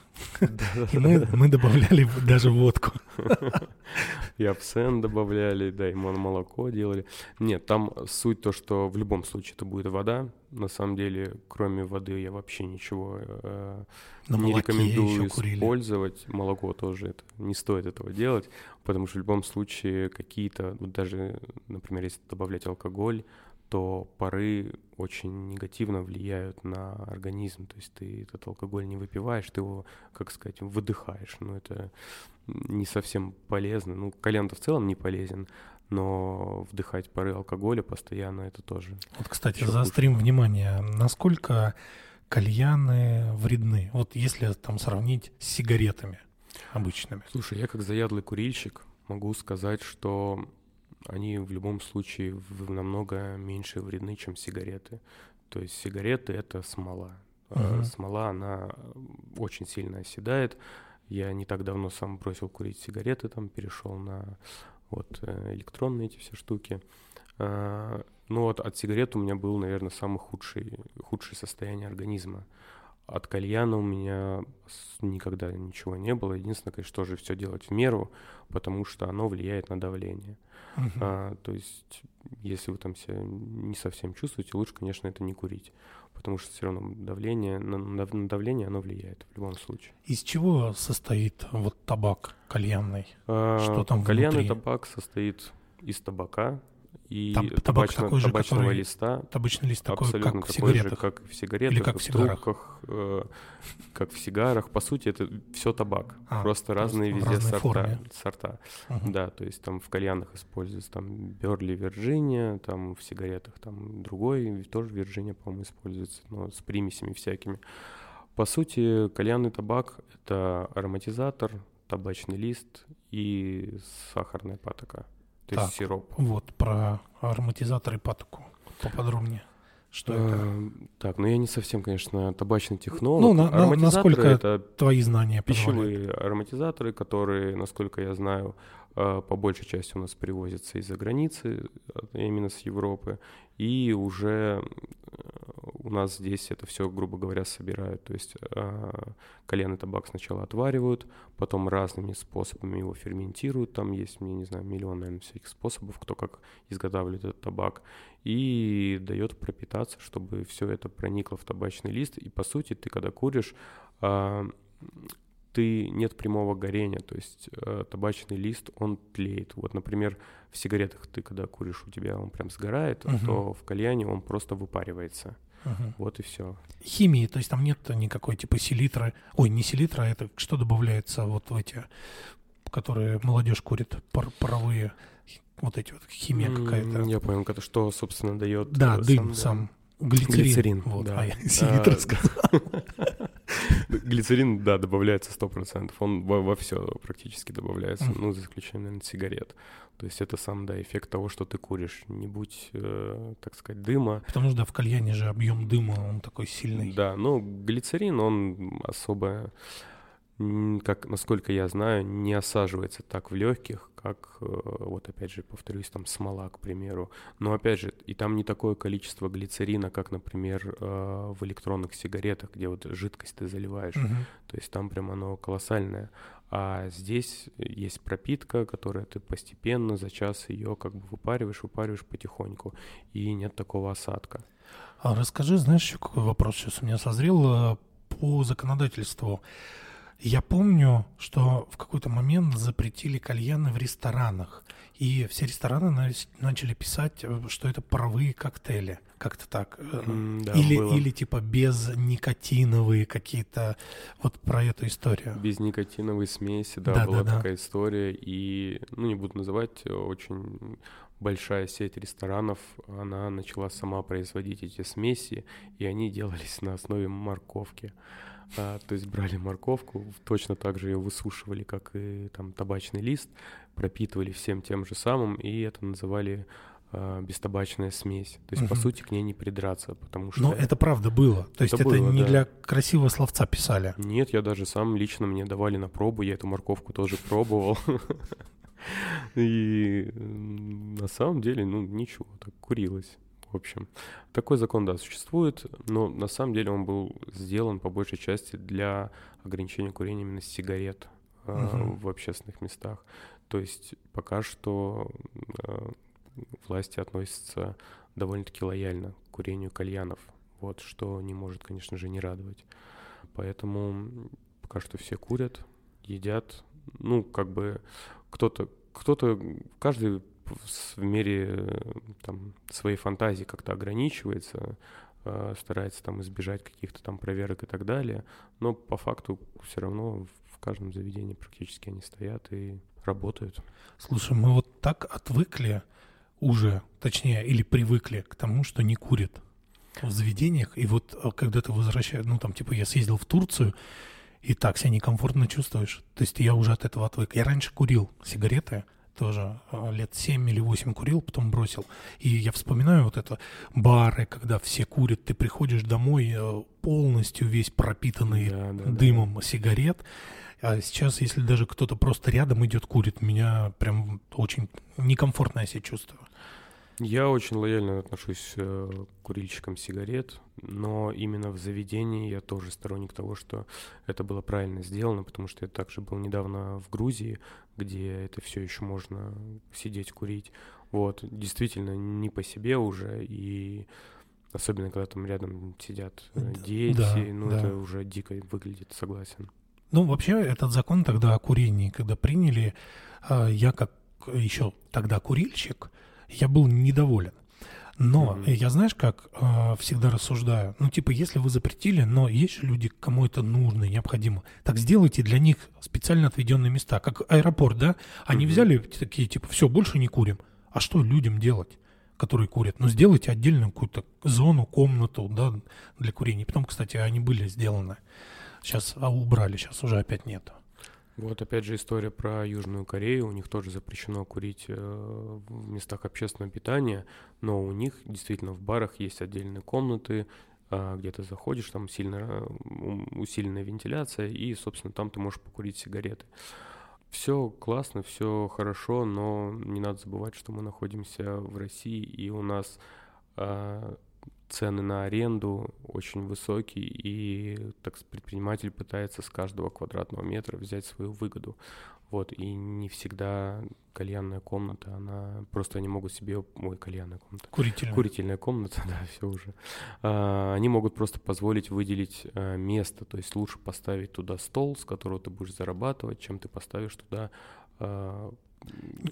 A: и мы, мы добавляли даже водку.
B: И абсент добавляли, да, и молоко делали. Нет, там суть то, что в любом случае это будет вода. На самом деле, кроме воды я вообще ничего э, не рекомендую использовать. Молоко тоже это не стоит этого делать, потому что в любом случае какие-то, вот даже, например, если добавлять алкоголь, то пары очень негативно влияют на организм. То есть ты этот алкоголь не выпиваешь, ты его, как сказать, выдыхаешь. Но это не совсем полезно. Ну, кальян-то в целом не полезен, но вдыхать пары алкоголя постоянно это тоже.
A: Вот, кстати, заострим внимание, насколько кальяны вредны. Вот если там сравнить с сигаретами обычными.
B: Слушай, я как заядлый курильщик могу сказать, что они в любом случае намного меньше вредны, чем сигареты. То есть сигареты — это смола. А
A: Мгм.
B: Смола, она очень сильно оседает. Я не так давно сам бросил курить сигареты, там перешел на вот э, электронные эти все штуки. А, Ну вот от сигарет у меня был, наверное, самый худший, худшее состояние организма. От кальяна у меня никогда ничего не было. Единственное, конечно, тоже все делать в меру, потому что оно влияет на давление.
A: Мгм.
B: А, то есть, если вы там себя не совсем чувствуете, лучше, конечно, это не курить, потому что все равно давление, на, на- на давление оно влияет в любом случае.
A: Из чего состоит вот табак кальянный?
B: А,
A: Что там
B: Кальянный
A: внутри?
B: табак состоит из табака, и
A: Там табак
B: табачно-
A: такой же,
B: табачного
A: который-
B: листа.
A: Табачный лист такой,
B: абсолютно
A: как в
B: такой же,
A: сигаретах.
B: как в сигаретах,
A: Или как в
B: в трубках, э, как в сигарах. По сути, это все табак.
A: А,
B: просто разные
A: в
B: везде сорта.
A: форме.
B: сорта.
A: Мгм.
B: Да, то есть там в кальянах используется там Берли Вирджиния, там в сигаретах там другой, тоже Вирджиния, по-моему, используется, но с примесями всякими. По сути, кальянный табак — это ароматизатор, табачный лист и сахарная патока, то есть
A: Так.
B: сироп.
A: Вот, про ароматизатор и патоку поподробнее. Что это?
B: Э, Так, ну я не совсем, конечно, табачный технолог.
A: Ну, на- на-
B: Ароматизаторы
A: насколько
B: это
A: Твои знания позволяют.
B: пищевые ароматизаторы, которые, насколько я знаю, э, по большей части у нас привозятся из-за границы, э, именно с Европы, и уже э, у нас здесь это все, грубо говоря, собирают. То есть э, кальянный табак сначала отваривают, потом разными способами его ферментируют. Там есть, мне не знаю, миллион, наверное, всяких способов, кто как изготавливает этот табак. И дает пропитаться, чтобы все это проникло в табачный лист. И по сути, ты когда куришь, а, ты нет прямого горения, то есть э, табачный лист, он тлеет. Вот, например, в сигаретах ты когда куришь, у тебя он прям сгорает,
A: Мгм.
B: то в кальяне он просто выпаривается.
A: Мгм.
B: Вот и все.
A: Химии, то есть там нет никакой типа селитры. Ой, не селитра, а это что добавляется вот в эти, которые молодежь курит, пар- паровые, вот эти вот, химия какая-то.
B: Я понял, это что, собственно, дает...
A: Да,
B: э,
A: дым
B: да.
A: сам. Глицерин.
B: Глицерин,
A: Вот,
B: да.
A: а я селитра
B: А,
A: сказал.
B: Глицерин, да, добавляется 100%. Он во, во все практически добавляется, ну, за исключением, наверное, сигарет. То есть это сам, да, эффект того, что ты куришь. Не будь, э, так сказать, дыма.
A: Потому что да, в кальяне же объем дыма, он такой сильный.
B: Да, ну, глицерин, он особо, м, как, насколько я знаю, не осаживается так в легких, как, э, вот опять же, повторюсь, там смола, к примеру. Но опять же, и там не такое количество глицерина, как, например, э, в электронных сигаретах, где вот жидкость ты заливаешь.
A: Мгм.
B: То есть там прям оно колоссальное. А здесь есть пропитка, которая ты постепенно за час ее как бы выпариваешь, выпариваешь потихоньку, и нет такого осадка.
A: А расскажи, знаешь, еще какой вопрос сейчас у меня созрел э, по законодательству. Я помню, что в какой-то момент запретили кальяны в ресторанах, и все рестораны на- начали писать, э, что это паровые коктейли, как-то так.
B: М, да,
A: или,
B: было.
A: или типа безникотиновые какие-то, вот про эту историю.
B: Без никотиновой смеси, да,
A: Да,
B: была
A: да, да.
B: такая история. И, ну, не буду называть, э, очень большая сеть ресторанов, она начала сама производить эти смеси, и они делались на основе морковки. А, то есть брали морковку, точно так же ее высушивали, как и там табачный лист, пропитывали всем тем же самым, и это называли а, бестабачная смесь. То есть, по
A: Мгм.
B: сути, к ней не придраться, потому что...
A: Но это правда было. То есть
B: Это
A: это,
B: было,
A: не
B: да.
A: для красивого словца писали.
B: Нет, я даже сам лично мне давали на пробу, я эту морковку тоже пробовал. И на самом деле, ну, ничего, так курилось. В общем, такой закон, да, существует, но на самом деле он был сделан по большей части для ограничения курения именно сигарет а,
A: Мгм.
B: в общественных местах. То есть пока что а, власти относятся довольно-таки лояльно к курению кальянов, вот, что не может, конечно же, не радовать. Поэтому пока что все курят, едят, ну, как бы кто-то, кто-то, каждый в мере э, там, своей фантазии как-то ограничивается, э, старается там избежать каких-то там проверок и так далее, но по факту все равно в каждом заведении практически они стоят и работают.
A: Слушай, мы вот так отвыкли уже, точнее, или привыкли к тому, что не курят в заведениях. И вот а, когда ты возвращаешься, ну там типа я съездил в Турцию, и так себя некомфортно чувствуешь. То есть я уже от этого отвык. Я раньше курил сигареты, тоже а, лет 7 или 8 курил, потом бросил. И я вспоминаю вот это бары, когда все курят, ты приходишь домой э, полностью весь пропитанный
B: Да, да, да.
A: дымом сигарет. А сейчас, если даже кто-то просто рядом идет, курит, меня прям очень некомфортно я себя чувствую.
B: Я очень лояльно отношусь э, к курильщикам сигарет, но именно в заведении я тоже сторонник того, что это было правильно сделано, потому что я также был недавно в Грузии, где это все еще можно сидеть курить. Вот, действительно, не по себе уже, и особенно когда там рядом сидят э, дети,
A: да,
B: ну
A: да.
B: это уже дико выглядит, согласен.
A: Ну, вообще, этот закон тогда о курении, когда приняли, а, я как еще тогда курильщик, я был недоволен. Но mm-hmm. я знаешь, как э, всегда рассуждаю, ну типа, если вы запретили, но есть люди, кому это нужно, необходимо, так сделайте для них специально отведенные места, как аэропорт, да? Они mm-hmm. взяли такие типа, все, больше не курим. А что людям делать? которые курят. Ну, сделайте отдельную какую-то зону, комнату, да, для курения. Потом, кстати, они были сделаны. Сейчас а убрали, сейчас уже опять нет.
B: Вот опять же история про Южную Корею. У них тоже запрещено курить э, в местах общественного питания, но у них действительно в барах есть отдельные комнаты, э, где ты заходишь, там сильно усиленная вентиляция, и, собственно, там ты можешь покурить сигареты. Все классно, все хорошо, но не надо забывать, что мы находимся в России, и у нас э, цены на аренду очень высокие, и так предприниматель пытается с каждого квадратного метра взять свою выгоду. Вот, и не всегда кальянная комната, она просто они могут себе, ой, кальянная комната.
A: Курительная.
B: Курительная комната, да, все уже. А, они могут просто позволить выделить а, место, то есть лучше поставить туда стол, с которого ты будешь зарабатывать, чем ты поставишь туда а,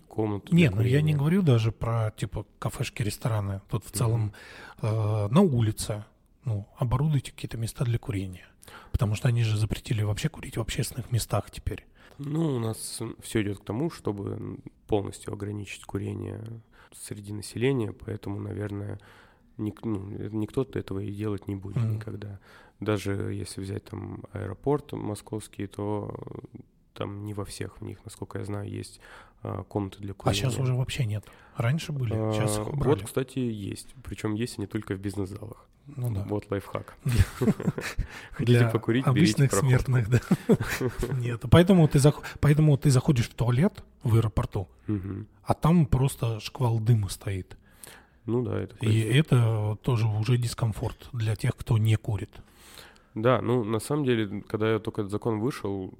B: комнату.
A: Нет, ну я не говорю даже про типа кафешки, рестораны. Тут в целом э, на улице, ну, оборудуйте какие-то места для курения. Потому что они же запретили вообще курить в общественных местах теперь.
B: Ну, у нас все идет к тому, чтобы полностью ограничить курение среди населения, поэтому, наверное, ник, ну, никто этого и делать не будет mm-hmm. никогда. Даже если взять там аэропорт московский, то там не во всех в них, насколько я знаю, есть а, комнаты для курения.
A: А сейчас уже вообще нет. Раньше были, а, сейчас их
B: убрали. Вот, кстати, есть. Причем есть они только в бизнес-залах.
A: Ну да.
B: Вот лайфхак.
A: Хотите покурить, обычных смертных, да. Нет, поэтому ты, поэтому ты заходишь в туалет в аэропорту, а там просто шквал дыма стоит.
B: Ну да, это.
A: И это тоже уже дискомфорт для тех, кто не курит.
B: Да, ну на самом деле, когда я только этот закон вышел,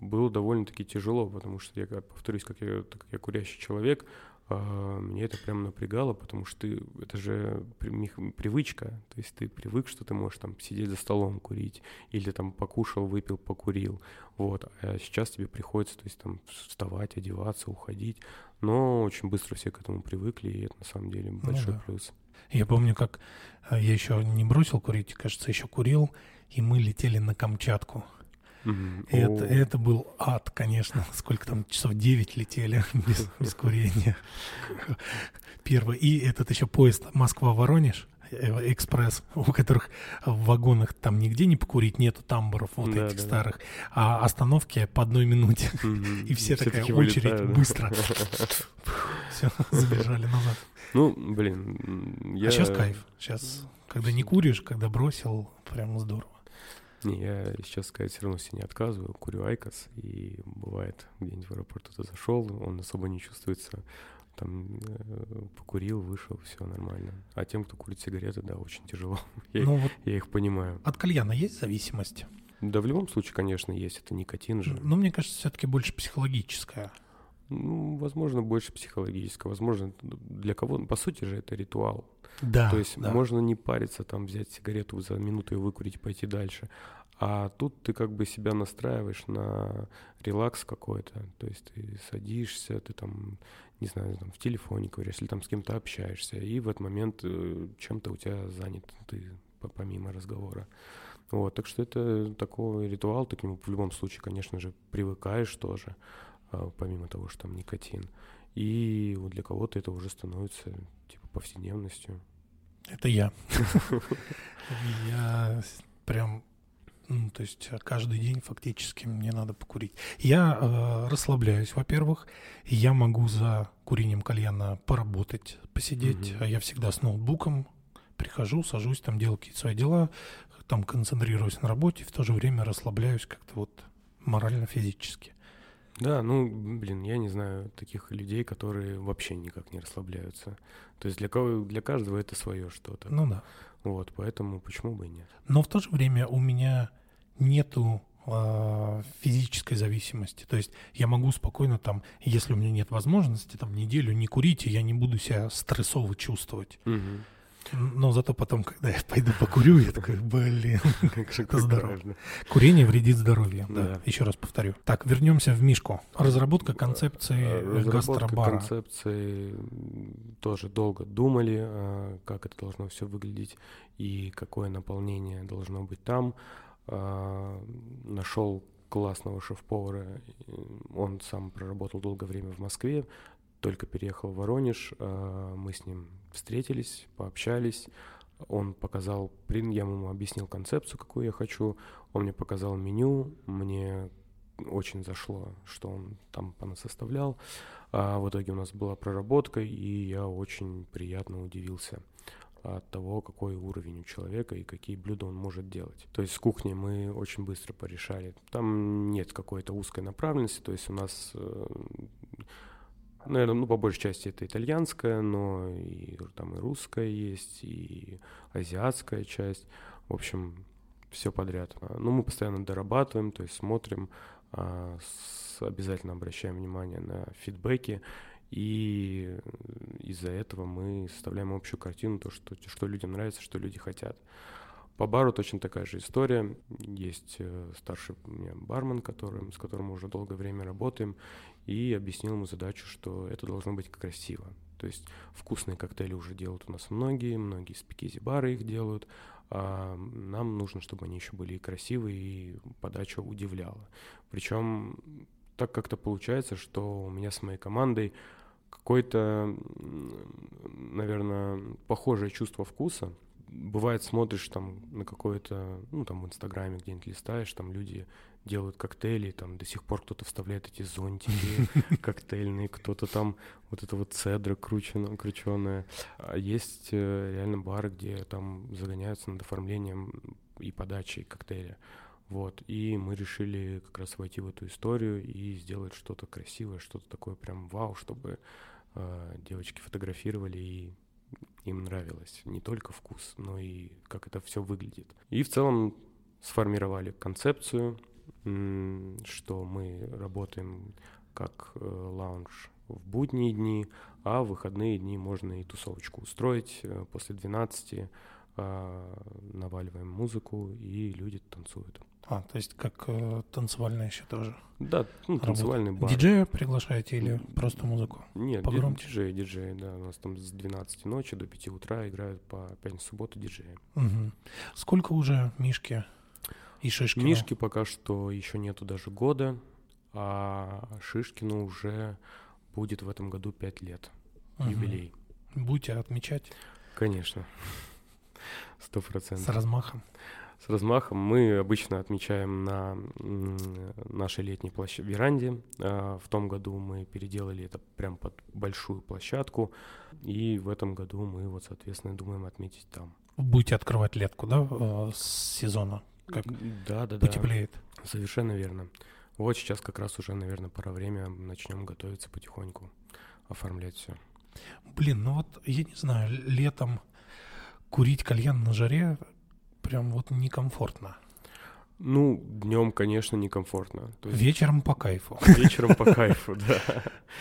B: было довольно-таки тяжело, потому что я, повторюсь, как я, так как я курящий человек, а, мне это прям напрягало, потому что ты, это же привычка, то есть ты привык, что ты можешь там сидеть за столом курить, или там покушал, выпил, покурил, вот, а сейчас тебе приходится, то есть там вставать, одеваться, уходить, но очень быстро все к этому привыкли, и это на самом деле ну большой ну, да. плюс.
A: Я помню, как а, я еще не бросил курить, кажется, еще курил, и мы летели на Камчатку. Mm-hmm. Это, oh. это был ад, конечно. Сколько там, часов 9 летели без, без курения. Первое. И этот еще поезд Москва-Воронеж э, экспресс, у которых в вагонах там нигде не покурить, нету тамбуров вот да, этих да. старых, а остановки по одной минуте. Mm-hmm. И все, все такая очередь вылетают, быстро. Все, забежали назад.
B: Ну, блин,
A: я... А сейчас кайф. Сейчас, когда не куришь, когда бросил, прям здорово.
B: Не, я сейчас, сказать, все равно себе не отказываю, курю IQOS, и бывает, где-нибудь в аэропорту ты зашел, он особо не чувствуется, там э, покурил, вышел, все нормально. А тем, кто курит сигареты, да, очень тяжело. я, ну, вот я их понимаю.
A: От кальяна есть зависимость?
B: Да, в любом случае, конечно, есть. Это никотин же.
A: Но мне кажется, все-таки больше психологическое.
B: Ну, возможно, больше психологическое. Возможно, для кого... По сути же, это ритуал.
A: Да,
B: То есть
A: да.
B: можно не париться, там, взять сигарету за минуту и выкурить, и пойти дальше. А тут ты как бы себя настраиваешь на релакс какой-то. То есть ты садишься, ты там, не знаю, там, в телефоне говоришь, или там с кем-то общаешься, и в этот момент э, чем-то у тебя занят ты помимо разговора. Вот, так что это такой ритуал, ты к нему в любом случае, конечно же, привыкаешь тоже, а, помимо того, что там никотин. И вот для кого-то это уже становится типа повседневностью.
A: Это я. Я прям ну, то есть э, каждый день фактически мне надо покурить. Я э, расслабляюсь, во-первых. Я могу за курением кальяна поработать, посидеть. Mm-hmm. Я всегда с ноутбуком прихожу, сажусь, там делаю какие-то свои дела, там концентрируюсь на работе, в то же время расслабляюсь как-то вот морально-физически.
B: Да, ну, блин, я не знаю таких людей, которые вообще никак не расслабляются. То есть для, кого, для каждого это свое что-то.
A: Ну да.
B: Вот, поэтому почему бы и нет.
A: Но в то же время у меня нету э, физической зависимости. То есть я могу спокойно там, если у меня нет возможности, там неделю не курить, и я не буду себя стрессово чувствовать.
B: Угу.
A: Но зато потом, когда я пойду покурю, я такой, блин, это здорово. Курение вредит здоровью, да.
B: Да.
A: Еще раз повторю. Так, вернемся в Мишку. Разработка концепции
B: Э, Разработка
A: гастробара.
B: концепции тоже долго думали, а, как это должно все выглядеть и какое наполнение должно быть там. Нашел классного шеф-повара. Он сам проработал долгое время в Москве, только переехал в Воронеж. А, Мы с ним встретились, пообщались. Он показал, я ему объяснил концепцию, какую я хочу. Он мне показал меню. Мне очень зашло, что он там понасоставлял. А в итоге у нас была проработка, и я очень приятно удивился от того, какой уровень у человека и какие блюда он может делать. То есть с кухней мы очень быстро порешали. Там нет какой-то узкой направленности, то есть у нас, наверное, ну, по большей части это итальянская, но и там и русская есть, и азиатская часть. В общем, все подряд. А, Ну, мы постоянно дорабатываем, то есть смотрим, а, обязательно обращаем внимание на фидбэки, и из-за этого мы составляем общую картину, то, что, что людям нравится, что люди хотят. По бару точно такая же история. Есть э, старший у меня бармен, который, с которым мы уже долгое время работаем, и объяснил ему задачу, что это должно быть красиво. То есть вкусные коктейли уже делают у нас многие, многие спикизи-бары их делают, а нам нужно, чтобы они еще были и красивые, и подача удивляла. Причем так как-то получается, что у меня с моей командой какое-то, наверное, похожее чувство вкуса. Бывает, смотришь там на какое-то, ну, там в Инстаграме где-нибудь листаешь, там люди делают коктейли, там до сих пор кто-то вставляет эти зонтики коктейльные, кто-то там вот это вот цедра крученая. А есть э, реально бары, где там загоняются над оформлением и подачей коктейля. Вот, и мы решили как раз войти в эту историю и сделать что-то красивое, что-то такое прям вау, чтобы э, девочки фотографировали и им нравилось не только вкус, но и как это все выглядит. И в целом сформировали концепцию, что мы работаем как э, лаунж в будние дни, а в выходные дни можно и тусовочку устроить э, после 12 а, наваливаем музыку, и люди танцуют.
A: А, то есть как э, танцевальная еще тоже.
B: Да, ну, танцевальный бар.
A: Диджея приглашаете или просто музыку?
B: Нет,
A: погромче?
B: диджеи, диджеи, да, у нас там с 12 ночи до 5 утра играют по пятницу, субботу диджеи.
A: Мгм. Сколько уже Мишки и Шишки?
B: Мишки пока что еще нету даже года, а Шишкину уже будет в этом году 5 лет, юбилей.
A: Будете отмечать
B: Конечно, сто
A: с
B: процентов.
A: размахом.
B: С размахом мы обычно отмечаем на нашей летней площ... веранде. А, В том году мы переделали это прям под большую площадку, и в этом году мы вот, соответственно, думаем отметить там.
A: Будете открывать летку, да, э, с сезона, как
B: Да, да, да.
A: потеплеет.
B: Совершенно верно. Вот сейчас как раз уже, наверное, пора время начнем готовиться потихоньку, оформлять все.
A: Блин, ну вот, я не знаю, летом курить кальян на жаре прям вот некомфортно.
B: Ну, днем, конечно, некомфортно. То есть
A: Вечером по кайфу.
B: вечером по кайфу, да.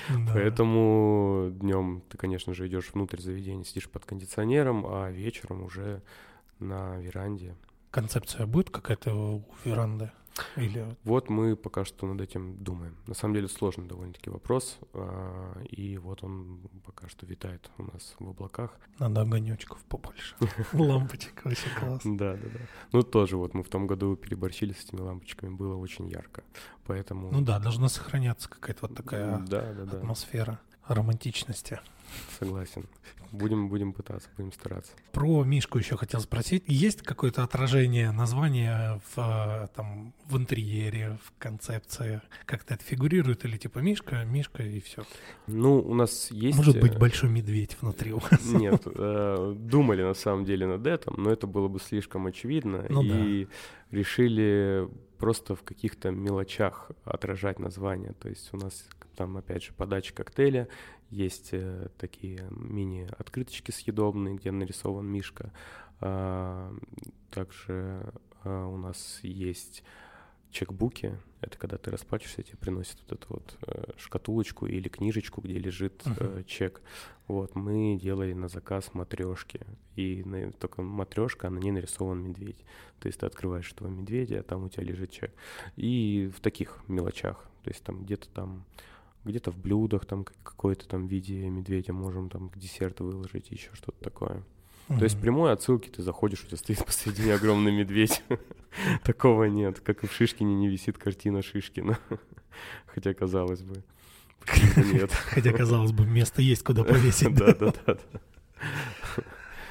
A: Да.
B: Поэтому днем ты, конечно же, идешь внутрь заведения, сидишь под кондиционером, а вечером уже на веранде.
A: Концепция будет какая-то у веранды? Или
B: Вот мы пока что над этим думаем. На самом деле сложный довольно-таки вопрос, а, и вот он пока что витает у нас в облаках.
A: надо огонечков побольше? Лампочек, вообще класс.
B: Да, да, да. Ну тоже вот мы в том году переборщили с этими лампочками, было очень ярко, поэтому.
A: Ну да, должна сохраняться какая-то вот такая атмосфера романтичности.
B: Согласен. Будем, будем пытаться, будем стараться.
A: Про Мишку еще хотел спросить. Есть какое-то отражение названия в, э, там, в интерьере, в концепции? Как-то это фигурирует? Или типа Мишка, Мишка и все?
B: Ну, у нас есть...
A: Может быть,
B: э,
A: большой медведь внутри у вас?
B: Нет, э, думали на самом деле над этим, но это было бы слишком очевидно.
A: Ну
B: и решили просто в каких-то мелочах отражать название. То есть у нас там, опять же, подача коктейля, есть э, такие мини-открыточки съедобные, где нарисован мишка. А, также а, у нас есть чекбуки. Это когда ты расплачиваешься, тебе приносят вот эту вот э, шкатулочку или книжечку, где лежит э, чек. Вот, мы делали на заказ матрешки. И на, только матрешка, а на ней нарисован медведь. То есть ты открываешь этого медведя, а там у тебя лежит чек. И в таких мелочах. То есть там где-то там где-то в блюдах там какой-то там виде медведя можем там к десерту выложить, еще что-то такое. Mm-hmm. То есть прямой отсылки ты заходишь, у тебя стоит посредине огромный медведь. Такого нет. Как и в Шишкине не висит картина Шишкина. Хотя, казалось бы,
A: нет. Хотя, казалось бы, место есть, куда повесить. Да, да, да.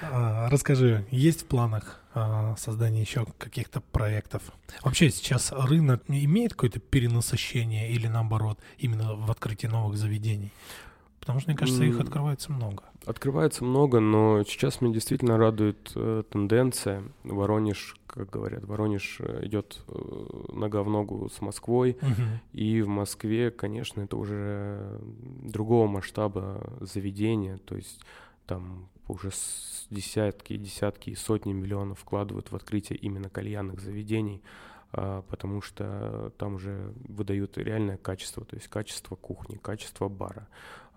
A: А, расскажи, есть в планах а, создание еще каких-то проектов? Вообще сейчас рынок имеет какое-то перенасыщение или наоборот, именно в открытии новых заведений? Потому что, мне кажется, их открывается много.
B: Открывается много, но сейчас меня действительно радует э, тенденция. Воронеж, как говорят, Воронеж э, идет э, нога в ногу с Москвой. Угу. И в Москве, конечно, это уже другого масштаба заведения. То есть там уже десятки, десятки и сотни миллионов вкладывают в открытие именно кальянных заведений. А, потому что там уже выдают реальное качество, то есть качество кухни, качество бара,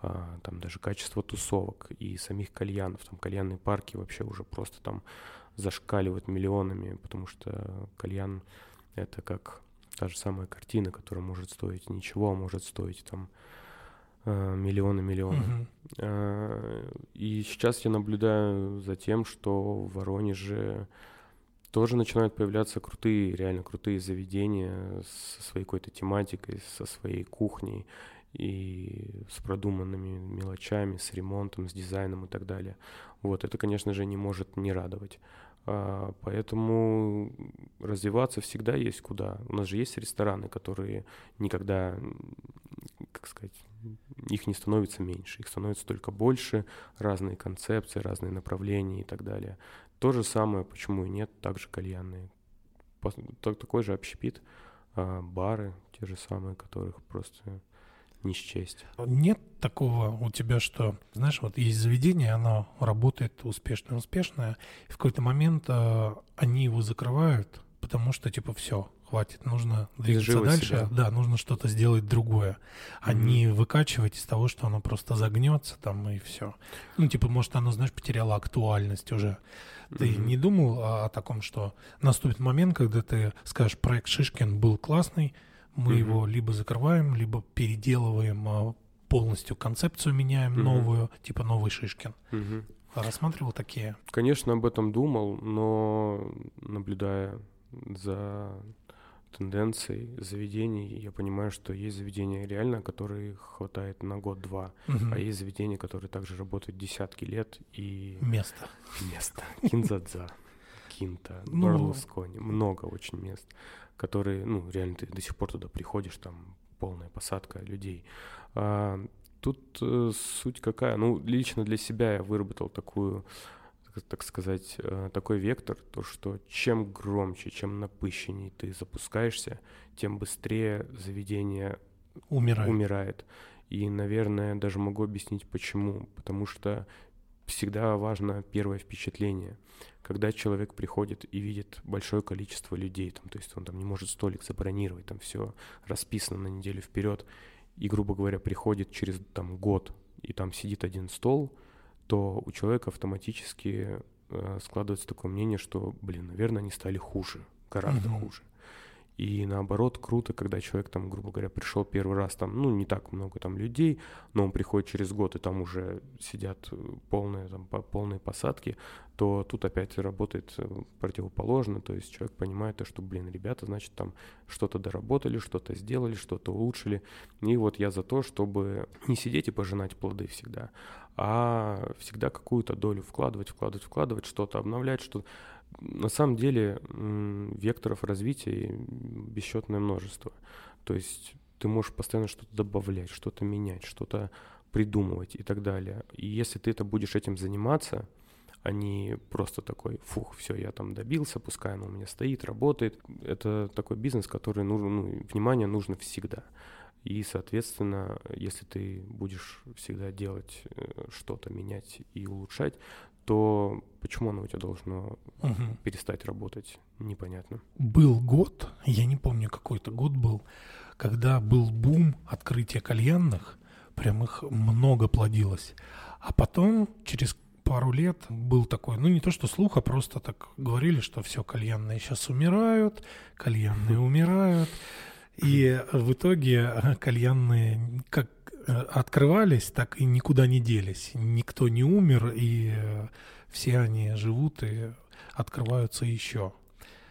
B: там даже качество тусовок и самих кальянов, там кальянные парки вообще уже просто там зашкаливают миллионами, потому что кальян это как та же самая картина, которая может стоить ничего, а может стоить там а, миллионы миллионы. Uh-huh. И сейчас я наблюдаю за тем, что в Воронеже тоже начинают появляться крутые, реально крутые заведения со своей какой-то тематикой, со своей кухней и с продуманными мелочами, с ремонтом, с дизайном и так далее. Вот, это, конечно же, не может не радовать. А, поэтому развиваться всегда есть куда. У нас же есть рестораны, которые никогда, как сказать, их не становится меньше, их становится только больше, разные концепции, разные направления и так далее. То же самое, почему и нет, также кальянные. Такой же общепит, а, бары, те же самые, которых просто не счесть.
A: Нет такого у тебя, что, знаешь, вот есть заведение, оно работает успешно-успешно, и в какой-то момент э, они его закрывают, потому что, типа, все, хватит, нужно двигаться дальше, себя. да, нужно что-то сделать другое, а mm-hmm. не выкачивать из того, что оно просто загнется там и все. Ну, типа, может, оно, знаешь, потеряло актуальность уже. Ты mm-hmm. не думал о, о таком, что наступит момент, когда ты скажешь, проект Шишкин был классный, мы mm-hmm. его либо закрываем, либо переделываем а, полностью концепцию меняем mm-hmm. новую, типа новый Шишкин. Mm-hmm. Рассматривал такие?
B: Конечно, об этом думал, но наблюдая за тенденцией заведений, я понимаю, что есть заведения реально, которые хватает на год-два, угу. а есть заведения, которые также работают десятки лет и...
A: Место.
B: Место. Кинзадза, Кинта, ну... Барлускони, много очень мест которые, ну, реально ты до сих пор туда приходишь, там полная посадка людей. А, тут э, суть какая? Ну, лично для себя я выработал такую, так сказать, э, такой вектор, то, что чем громче, чем напыщенней ты запускаешься, тем быстрее заведение умирает. умирает. И, наверное, даже могу объяснить почему. Потому что всегда важно первое впечатление когда человек приходит и видит большое количество людей, там, то есть он там не может столик забронировать, там все расписано на неделю вперед, и, грубо говоря, приходит через там год, и там сидит один стол, то у человека автоматически э, складывается такое мнение, что, блин, наверное, они стали хуже, гораздо mm-hmm. хуже. И наоборот, круто, когда человек там, грубо говоря, пришел первый раз, там, ну, не так много там людей, но он приходит через год, и там уже сидят э, полные, там, полные посадки, то тут опять работает э, противоположно, то есть человек понимает то, что, блин, ребята, значит, там что-то доработали, что-то сделали, что-то улучшили. И вот я за то, чтобы не сидеть и пожинать плоды всегда, а всегда какую-то долю вкладывать, вкладывать, вкладывать, что-то обновлять, что на самом деле векторов развития бесчетное множество. То есть ты можешь постоянно что-то добавлять, что-то менять, что-то придумывать и так далее. И если ты это будешь этим заниматься, а не просто такой, фух, все, я там добился, пускай оно у меня стоит, работает. Это такой бизнес, который нужен, ну, внимание нужно всегда. И, соответственно, если ты будешь всегда делать э, что-то, менять и улучшать, то почему оно у тебя должно угу. перестать работать, непонятно.
A: Был год, я не помню, какой это год был, когда был бум открытия кальянных, прям их много плодилось. А потом, через пару лет, был такой, ну не то что слух, а просто так говорили, что все, кальянные сейчас умирают, кальянные умирают. И в итоге кальянные как э, открывались, так и никуда не делись. Никто не умер, и э, все они живут и открываются еще.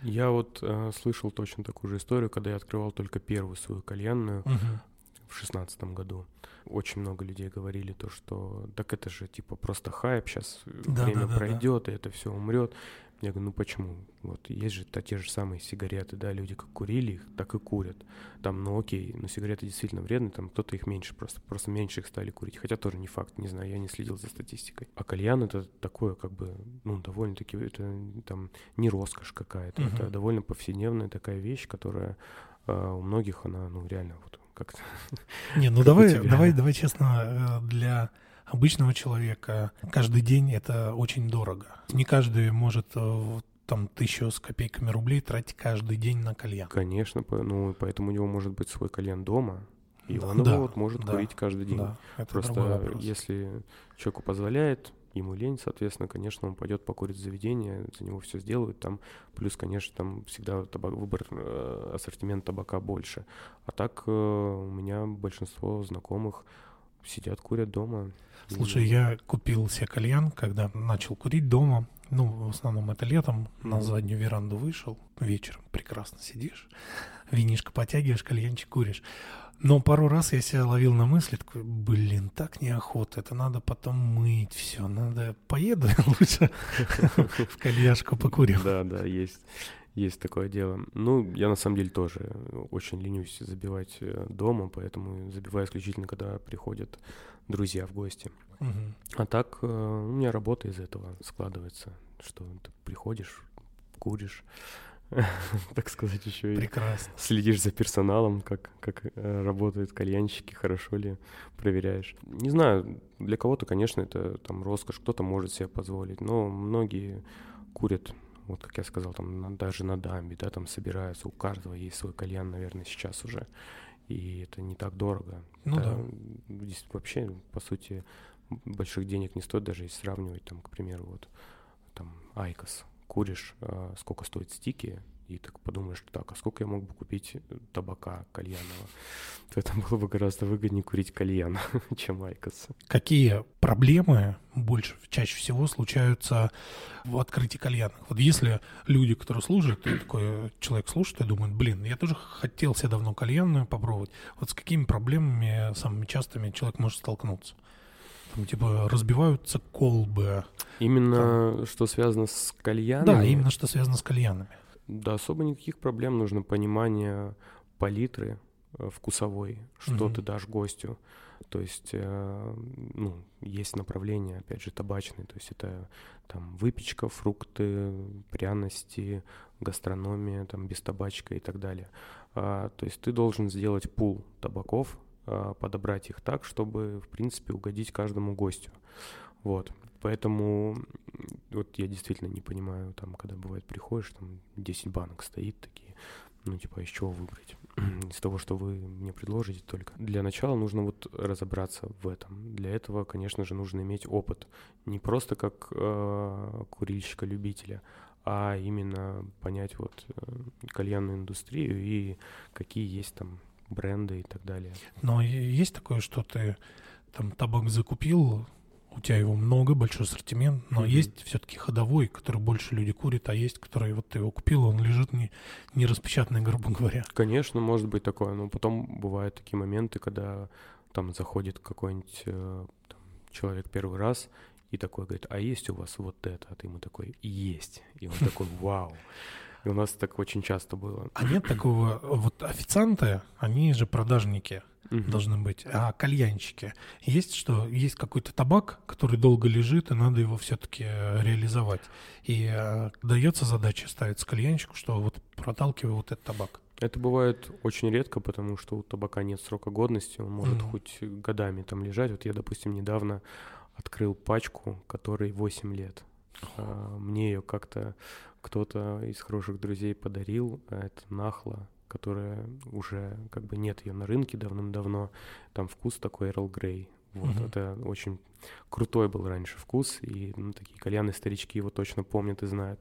B: Я вот э, слышал точно такую же историю, когда я открывал только первую свою кальянную угу. в шестнадцатом году. Очень много людей говорили то, что так это же типа просто хайп, сейчас да, время да, пройдет, да. и это все умрет. Я говорю, ну почему? Вот есть же -то те же самые сигареты, да, люди как курили их, так и курят. Там, ну окей, но сигареты действительно вредны, там кто-то их меньше просто, просто меньше их стали курить. Хотя тоже не факт, не знаю, я не следил за статистикой. А кальян это такое, как бы, ну, довольно-таки, это там не роскошь какая-то, uh-huh. это довольно повседневная такая вещь, которая э, у многих, она, ну, реально вот как-то...
A: Не, ну давай, давай, давай честно, э, для обычного человека каждый день это очень дорого. Не каждый может э, там тысячу с копейками рублей тратить каждый день на кальян.
B: Конечно, ну поэтому у него может быть свой кальян дома, и да, он да, его вот может да, курить каждый день. Да, это Просто если человеку позволяет, ему лень, соответственно, конечно, он пойдет покурить в заведение, за него все сделают, там, плюс, конечно, там всегда табак, выбор, э, ассортимент табака больше. А так э, у меня большинство знакомых сидят, курят дома.
A: Слушай, я купил себе кальян, когда начал курить дома. Ну, в основном это летом. На заднюю веранду вышел. Вечером прекрасно сидишь. Винишко потягиваешь, кальянчик куришь. Но пару раз я себя ловил на мысли, такой, блин, так неохота, это надо потом мыть все, надо поеду лучше в кальяшку покурю.
B: Да, да, есть. Есть такое дело. Ну, я на самом деле тоже очень ленюсь забивать э, дома, поэтому забиваю исключительно, когда приходят друзья в гости. Угу. А так э, у меня работа из этого складывается, что ты приходишь, куришь, так сказать, еще и
A: Прекрасно.
B: следишь за персоналом, как, как э, работают кальянщики, хорошо ли проверяешь. Не знаю, для кого-то, конечно, это там роскошь, кто-то может себе позволить, но многие курят вот как я сказал, там даже на дамбе, да, там собираются, у каждого есть свой кальян, наверное, сейчас уже, и это не так дорого.
A: Ну
B: это, да. Здесь вообще, по сути, больших денег не стоит, даже если сравнивать, там, к примеру, вот, там, IQOS, куришь, а, сколько стоит стики, и так подумаешь, так, а сколько я мог бы купить э, табака кальянного, то это было бы гораздо выгоднее курить кальян, чем IQOS.
A: Какие проблемы больше, чаще всего случаются в открытии кальянных? Вот если люди, которые слушают, и такой человек слушает и думает, блин, я тоже хотел себе давно кальянную попробовать, вот с какими проблемами самыми частыми человек может столкнуться? Там, типа, разбиваются колбы.
B: Именно там. что связано с кальянами?
A: Да, именно что связано с кальянами.
B: Да, особо никаких проблем. Нужно понимание палитры э, вкусовой, что mm-hmm. ты дашь гостю. То есть, э, ну, есть направление, опять же, табачные. То есть это там выпечка, фрукты, пряности, гастрономия, там без табачка и так далее. А, то есть ты должен сделать пул табаков, а, подобрать их так, чтобы, в принципе, угодить каждому гостю. Вот. Поэтому вот я действительно не понимаю, там, когда бывает приходишь, там 10 банок стоит такие, ну, типа, из чего выбрать? из того, что вы мне предложите только. Для начала нужно вот разобраться в этом. Для этого, конечно же, нужно иметь опыт. Не просто как э, курильщика-любителя, а именно понять вот э, кальянную индустрию и какие есть там бренды и так далее.
A: Но есть такое, что ты там табак закупил, у тебя его много, большой ассортимент, но mm-hmm. есть все-таки ходовой, который больше люди курят, а есть, который вот ты его купил, он лежит не, не распечатанный, грубо говоря.
B: Конечно, может быть такое, но потом бывают такие моменты, когда там заходит какой-нибудь э, там, человек первый раз и такой говорит, а есть у вас вот это? А ты ему такой, есть. И он такой, вау. И у нас так очень часто было.
A: А нет такого, вот официанты, они же продажники угу. должны быть, а кальянщики. Есть что? Есть какой-то табак, который долго лежит, и надо его все-таки э, реализовать. И э, дается задача ставить с кальянщику, что вот проталкивай вот этот табак.
B: Это бывает очень редко, потому что у табака нет срока годности, он может
A: Мгм.
B: хоть годами там лежать. Вот я, допустим, недавно открыл пачку, которой 8 лет. А, Мне ее как-то кто-то из хороших друзей подарил, а это нахла, которая уже как бы нет ее на рынке давным-давно. Там вкус такой Эрл Грей. Вот,
A: Мгм.
B: это очень крутой был раньше вкус, и ну, такие кальянные старички его точно помнят и знают.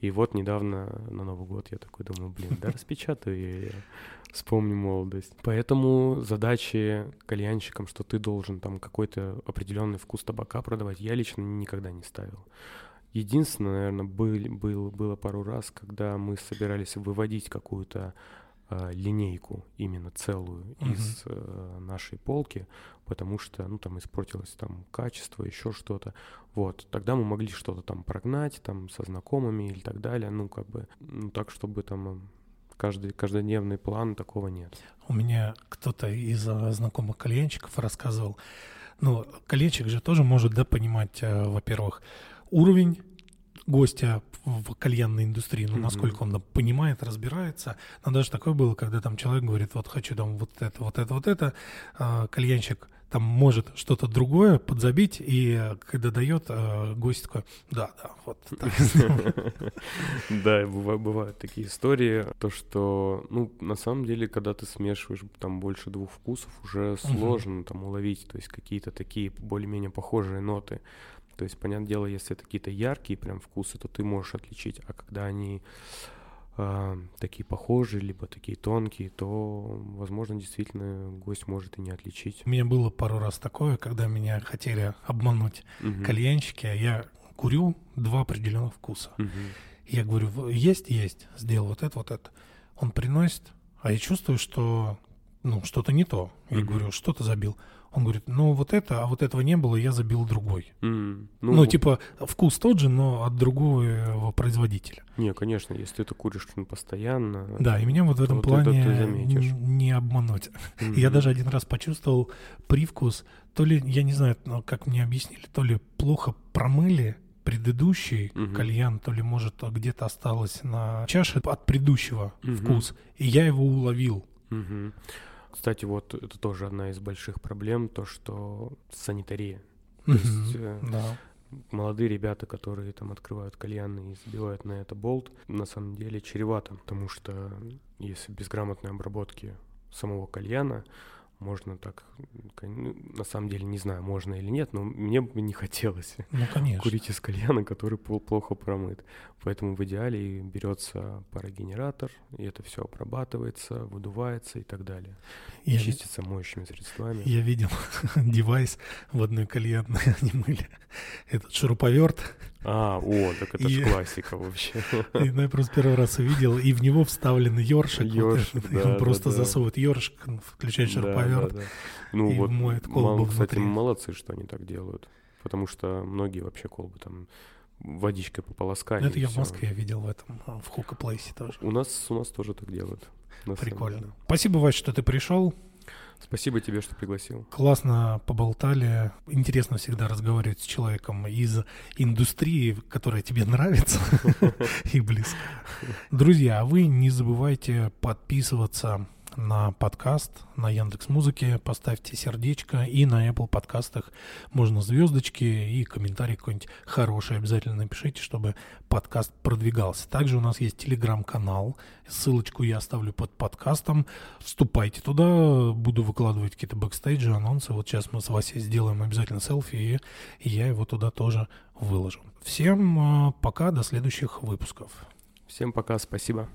B: И вот недавно на Новый год я такой думаю, блин, да распечатаю я её, вспомню молодость. Поэтому задачи кальянщикам, что ты должен там какой-то определенный вкус табака продавать, я лично никогда не ставил. Единственное, наверное, был, был, было пару раз, когда мы собирались выводить какую-то а, линейку именно целую
A: Мгм.
B: из э, нашей полки, потому что, ну, там испортилось там качество, еще что-то. Вот, тогда мы могли что-то там прогнать, там, со знакомыми или так далее, ну, как бы, ну, так, чтобы там каждый, каждодневный план, такого нет.
A: У меня кто-то из а, знакомых кальянщиков рассказывал. Ну, кальянщик же тоже может, да, понимать, а, во-первых, уровень гостя в кальянной индустрии, ну, насколько он там понимает, разбирается. Но даже такое было, когда там человек говорит, вот хочу там вот это, вот это, вот это. А, Кальянщик там может что-то другое подзабить, и когда дает, а, гость такой, да, да, вот так.
B: Да, быва- бывают такие истории, то, что, ну, на самом деле, когда ты смешиваешь там больше двух вкусов, уже сложно там уловить, то есть какие-то такие более-менее похожие ноты. То есть, понятное дело, если это какие-то яркие прям вкусы, то ты можешь отличить, а когда они а, такие похожие, либо такие тонкие, то, возможно, действительно гость может и не отличить.
A: У меня было пару раз такое, когда меня хотели обмануть
B: Мгм.
A: кальянщики, а я курю два определенных вкуса.
B: Мгм.
A: Я говорю, «В- есть, есть, сделал вот это, вот это. Он приносит, а я чувствую, что ну, что-то не то. Я
B: Мгм.
A: говорю, что ты забил? Он говорит, ну вот это, а вот этого не было, я забил другой.
B: М,
A: Ну, типа, вкус тот же, но от другого производителя.
B: Не, конечно, если ты это куришь ну, постоянно.
A: Да, и меня вот в этом
B: Вот это
A: плане н- не обмануть. Я
B: мгм.
A: даже один раз почувствовал привкус, то ли, я не знаю, ну, как мне объяснили, то ли плохо промыли предыдущий
B: Мгм.
A: кальян, то ли, может, где-то осталось на чаше от предыдущего
B: Мгм.
A: вкус, и я его уловил.
B: Мгм. Кстати, вот это тоже одна из больших проблем, то, что санитария. То есть э,
A: Да.
B: молодые ребята, которые там открывают кальяны и забивают на это болт, на самом деле чревато, потому что если без грамотной обработки самого кальяна можно так, ну, на самом деле не знаю, можно или нет, но мне бы не хотелось
A: Ну, конечно.
B: курить из кальяна, который плохо промыт. Поэтому в идеале берется парогенератор, и это все обрабатывается, выдувается и так далее.
A: Я,
B: чистится моющими средствами.
A: я видел девайс в одной кальянной, они мыли этот шуруповерт,
B: А, о, так это
A: И-
B: ж классика вообще.
A: И, ну, я просто первый раз увидел, и в него вставлен ёршик. вот
B: Ёршик,
A: и
B: да,
A: он
B: да,
A: просто
B: да.
A: засовывает ёршик, включает
B: Да,
A: шуруповерт.
B: да, да. Ну
A: и
B: вот,
A: моет колбу
B: мало, кстати,
A: внутри.
B: молодцы, что они так делают. Потому что многие вообще колбы там водичкой пополоскали.
A: Ну, Это я в
B: всё.
A: Москве видел в этом, а, в Хука Плейсе тоже.
B: У нас, у нас тоже так делают. самом
A: Прикольно. Спасибо, Вась, что ты пришел.
B: Спасибо тебе, что пригласил.
A: Классно поболтали. Интересно всегда разговаривать с человеком из индустрии, которая тебе нравится и близко. Друзья, а вы не забывайте подписываться на подкаст, на Яндекс Музыке, поставьте сердечко, и на Apple подкастах можно звездочки и комментарий какой-нибудь хороший обязательно напишите, чтобы подкаст продвигался. Также у нас есть телеграм-канал, ссылочку я оставлю под подкастом. Вступайте туда, буду выкладывать какие-то бэкстейджи, анонсы. Вот сейчас мы с Васей сделаем обязательно селфи, и, я его туда тоже выложу. Всем а, пока, до следующих выпусков.
B: Всем пока, спасибо.